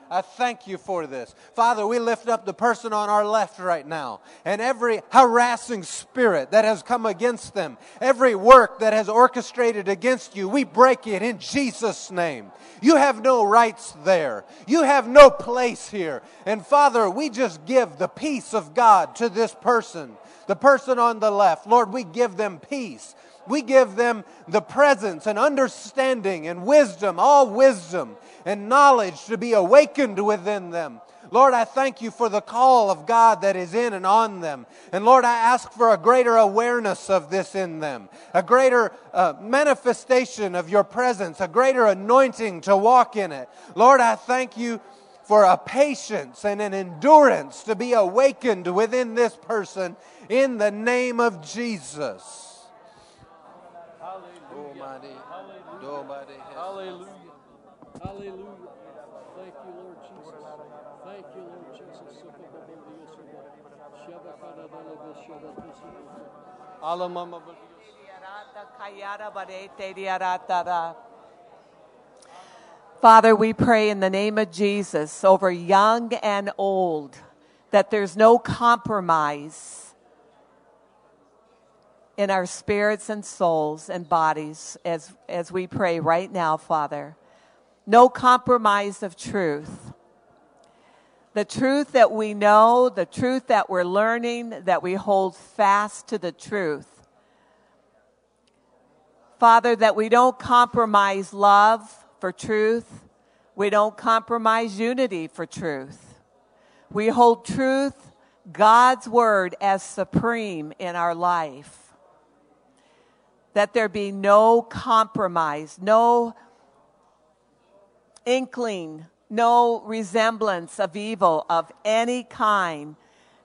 I thank you for this. Father, we lift up the person on our left right now and every harassing spirit that has come against them, every work that has orchestrated against you, we break it in Jesus' name. You have no rights there, you have no place here. And Father, we just give the peace of God to this person, the person on the left. Lord, we give them peace. We give them the presence and understanding and wisdom, all wisdom and knowledge to be awakened within them. Lord, I thank you for the call of God that is in and on them. And Lord, I ask for a greater awareness of this in them, a greater uh, manifestation of your presence, a greater anointing to walk in it. Lord, I thank you for a patience and an endurance to be awakened within this person in the name of Jesus. Hallelujah. Hallelujah. Hallelujah. Thank you, Lord Jesus. Thank you, Lord Jesus. Father, we pray in the name of Jesus over young and old that there's no compromise in our spirits and souls and bodies as, as we pray right now, Father. No compromise of truth. The truth that we know, the truth that we're learning, that we hold fast to the truth. Father, that we don't compromise love for truth. We don't compromise unity for truth. We hold truth, God's word, as supreme in our life. That there be no compromise, no inkling, no resemblance of evil of any kind,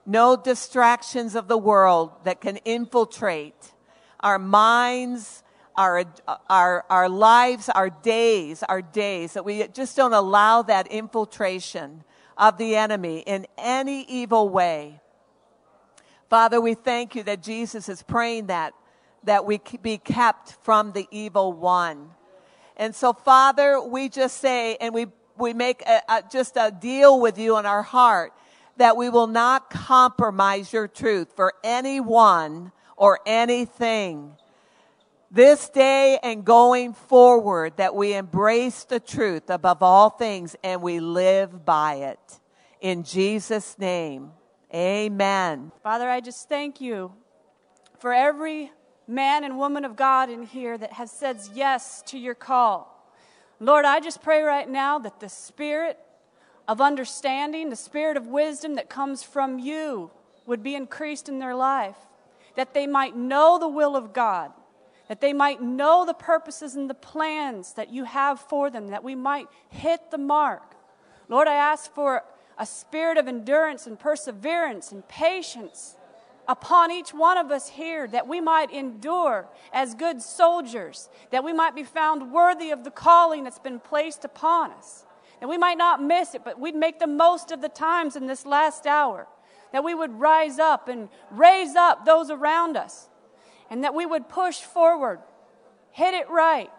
no distractions of the world that can infiltrate our minds, our, our, our lives, our days, our days, that we just don't allow that infiltration of the enemy in any evil way. Father, we thank you that Jesus is praying that, that we be kept from the evil one. And so, Father, we just say, and we, we make a, a, just a deal with you in our heart that we will not compromise your truth for anyone or anything. This day and going forward, that we embrace the truth above all things and we live by it. In Jesus' name, amen. Father, I just thank you for every man and woman of God in here that has said yes to your call. Lord, I just pray right now that the spirit of understanding, the spirit of wisdom that comes from you would be increased in their life, that they might know the will of God, that they might know the purposes and the plans that you have for them, that we might hit the mark. Lord, I ask for a spirit of endurance and perseverance and patience upon each one of us here that we might endure as good soldiers, that we might be found worthy of the calling that's been placed upon us, that we might not miss it, but we'd make the most of the times in this last hour, that we would rise up and raise up those around us, and that we would push forward, hit it right,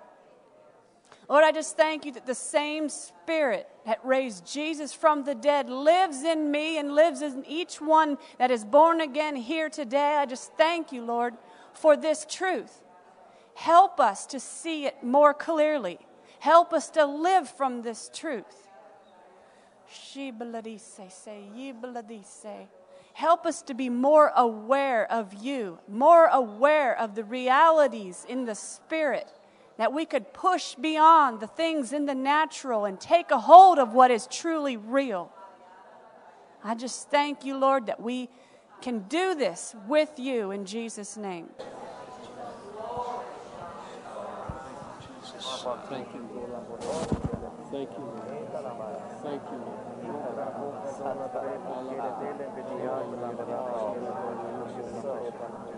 Lord, I just thank you that the same Spirit that raised Jesus from the dead lives in me and lives in each one that is born again here today. I just thank you, Lord, for this truth. Help us to see it more clearly. Help us to live from this truth. Help us to be more aware of you, more aware of the realities in the Spirit that we could push beyond the things in the natural and take a hold of what is truly real. I just thank you, Lord, that we can do this with you in Jesus' name. Thank you. Thank you. Thank you. Thank you.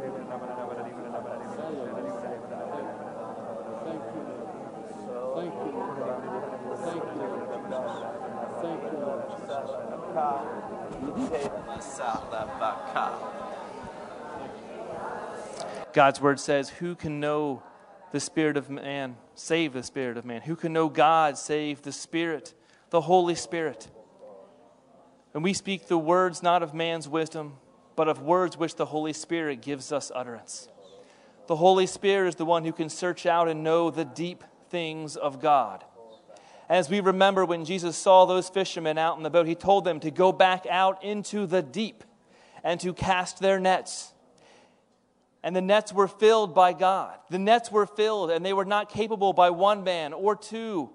God's word says, Who can know the spirit of man, save the spirit of man? Who can know God, save the Spirit, the Holy Spirit? And we speak the words not of man's wisdom, but of words which the Holy Spirit gives us utterance. The Holy Spirit is the one who can search out and know the deep things of God. As we remember when Jesus saw those fishermen out in the boat, he told them to go back out into the deep and to cast their nets. And the nets were filled by God. The nets were filled, and they were not capable by one man or two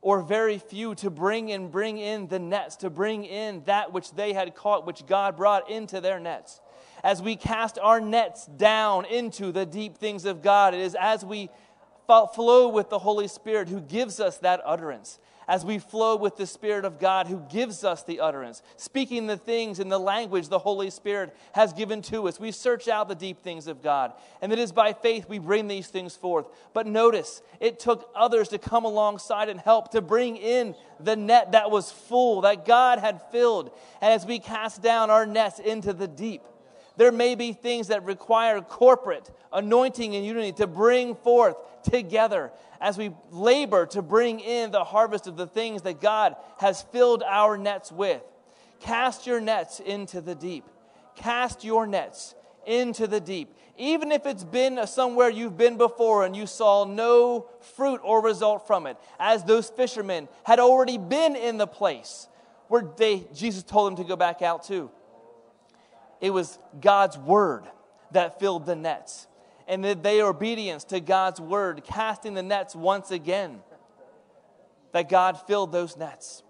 or very few to bring and bring in the nets, to bring in that which they had caught, which God brought into their nets. As we cast our nets down into the deep things of God, it is as we flow with the Holy Spirit who gives us that utterance. As we flow with the Spirit of God who gives us the utterance, speaking the things in the language the Holy Spirit has given to us. We search out the deep things of God. And it is by faith we bring these things forth. But notice, it took others to come alongside and help to bring in the net that was full, that God had filled. As we cast down our nets into the deep, there may be things that require corporate anointing and unity to bring forth together as we labor to bring in the harvest of the things that God has filled our nets with. Cast your nets into the deep. Cast your nets into the deep. Even if it's been somewhere you've been before and you saw no fruit or result from it, as those fishermen had already been in the place where they, Jesus told them to go back out to. It was God's word that filled the nets. And that they obedience to God's word, casting the nets once again, that God filled those nets.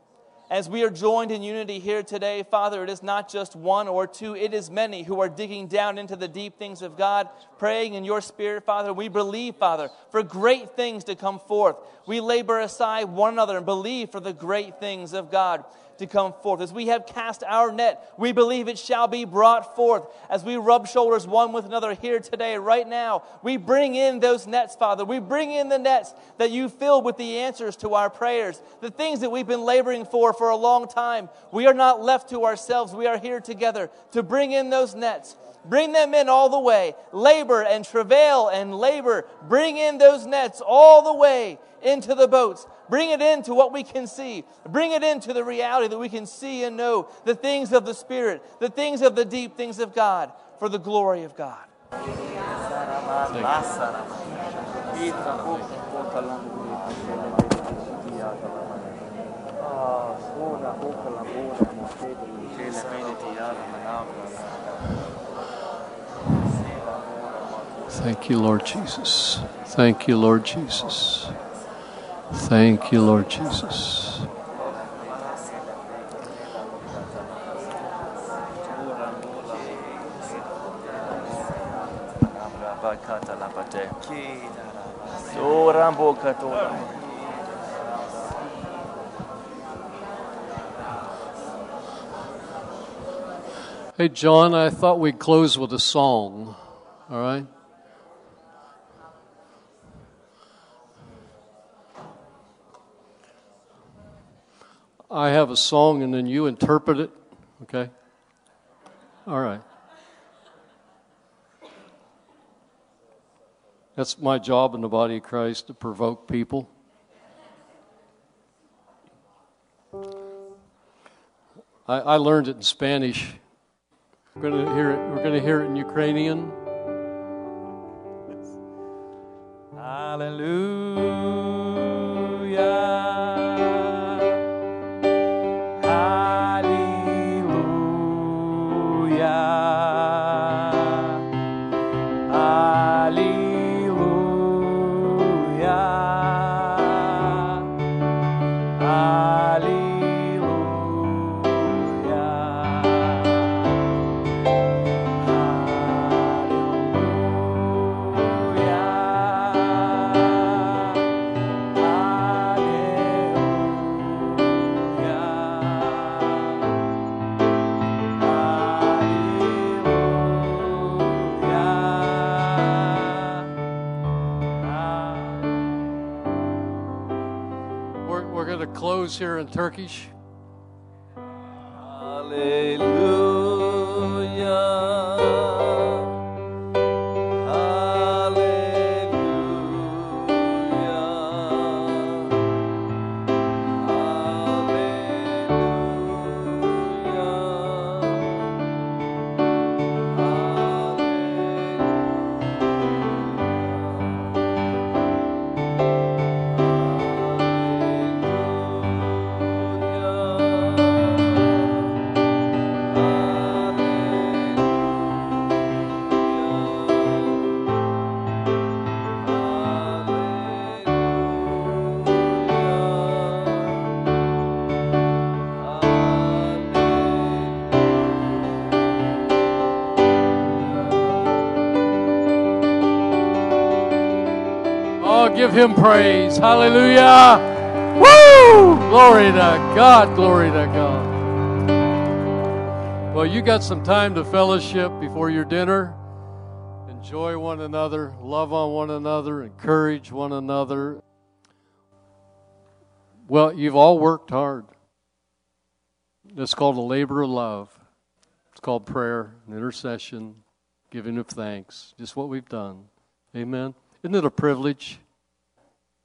As we are joined in unity here today, Father, it is not just one or two, it is many who are digging down into the deep things of God, praying in your spirit, Father. We believe, Father, for great things to come forth. We labor aside one another and believe for the great things of God to come forth. As we have cast our net, we believe it shall be brought forth. As we rub shoulders one with another here today, right now, we bring in those nets, Father. We bring in the nets that you filled with the answers to our prayers, the things that we've been laboring for for a long time. We are not left to ourselves. We are here together to bring in those nets. Bring them in all the way. Labor and travail and labor. Bring in those nets all the way into the boats. Bring it into what we can see. Bring it into the reality that we can see and know the things of the Spirit, the things of the deep things of God, for the glory of God. Thank you, Lord Jesus. Thank you, Lord Jesus. Thank you, Lord Jesus. Hey, John, I thought we'd close with a song. All right? I have a song and then you interpret it, okay? All right. That's my job in the body of Christ to provoke people. I, I learned it in Spanish. We're going to hear it. We're going to hear it in Ukrainian. Hallelujah. Here in Turkish. Oh, give him praise. Hallelujah. Woo! Glory to God. Glory to God. Well, you got some time to fellowship before your dinner. Enjoy one another, love on one another, encourage one another. Well, you've all worked hard. It's called a labor of love. It's called prayer and intercession, giving of thanks. Just what we've done. Amen. Isn't it a privilege?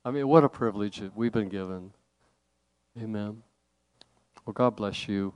I mean, what a privilege we've been given. Amen. Well, God bless you.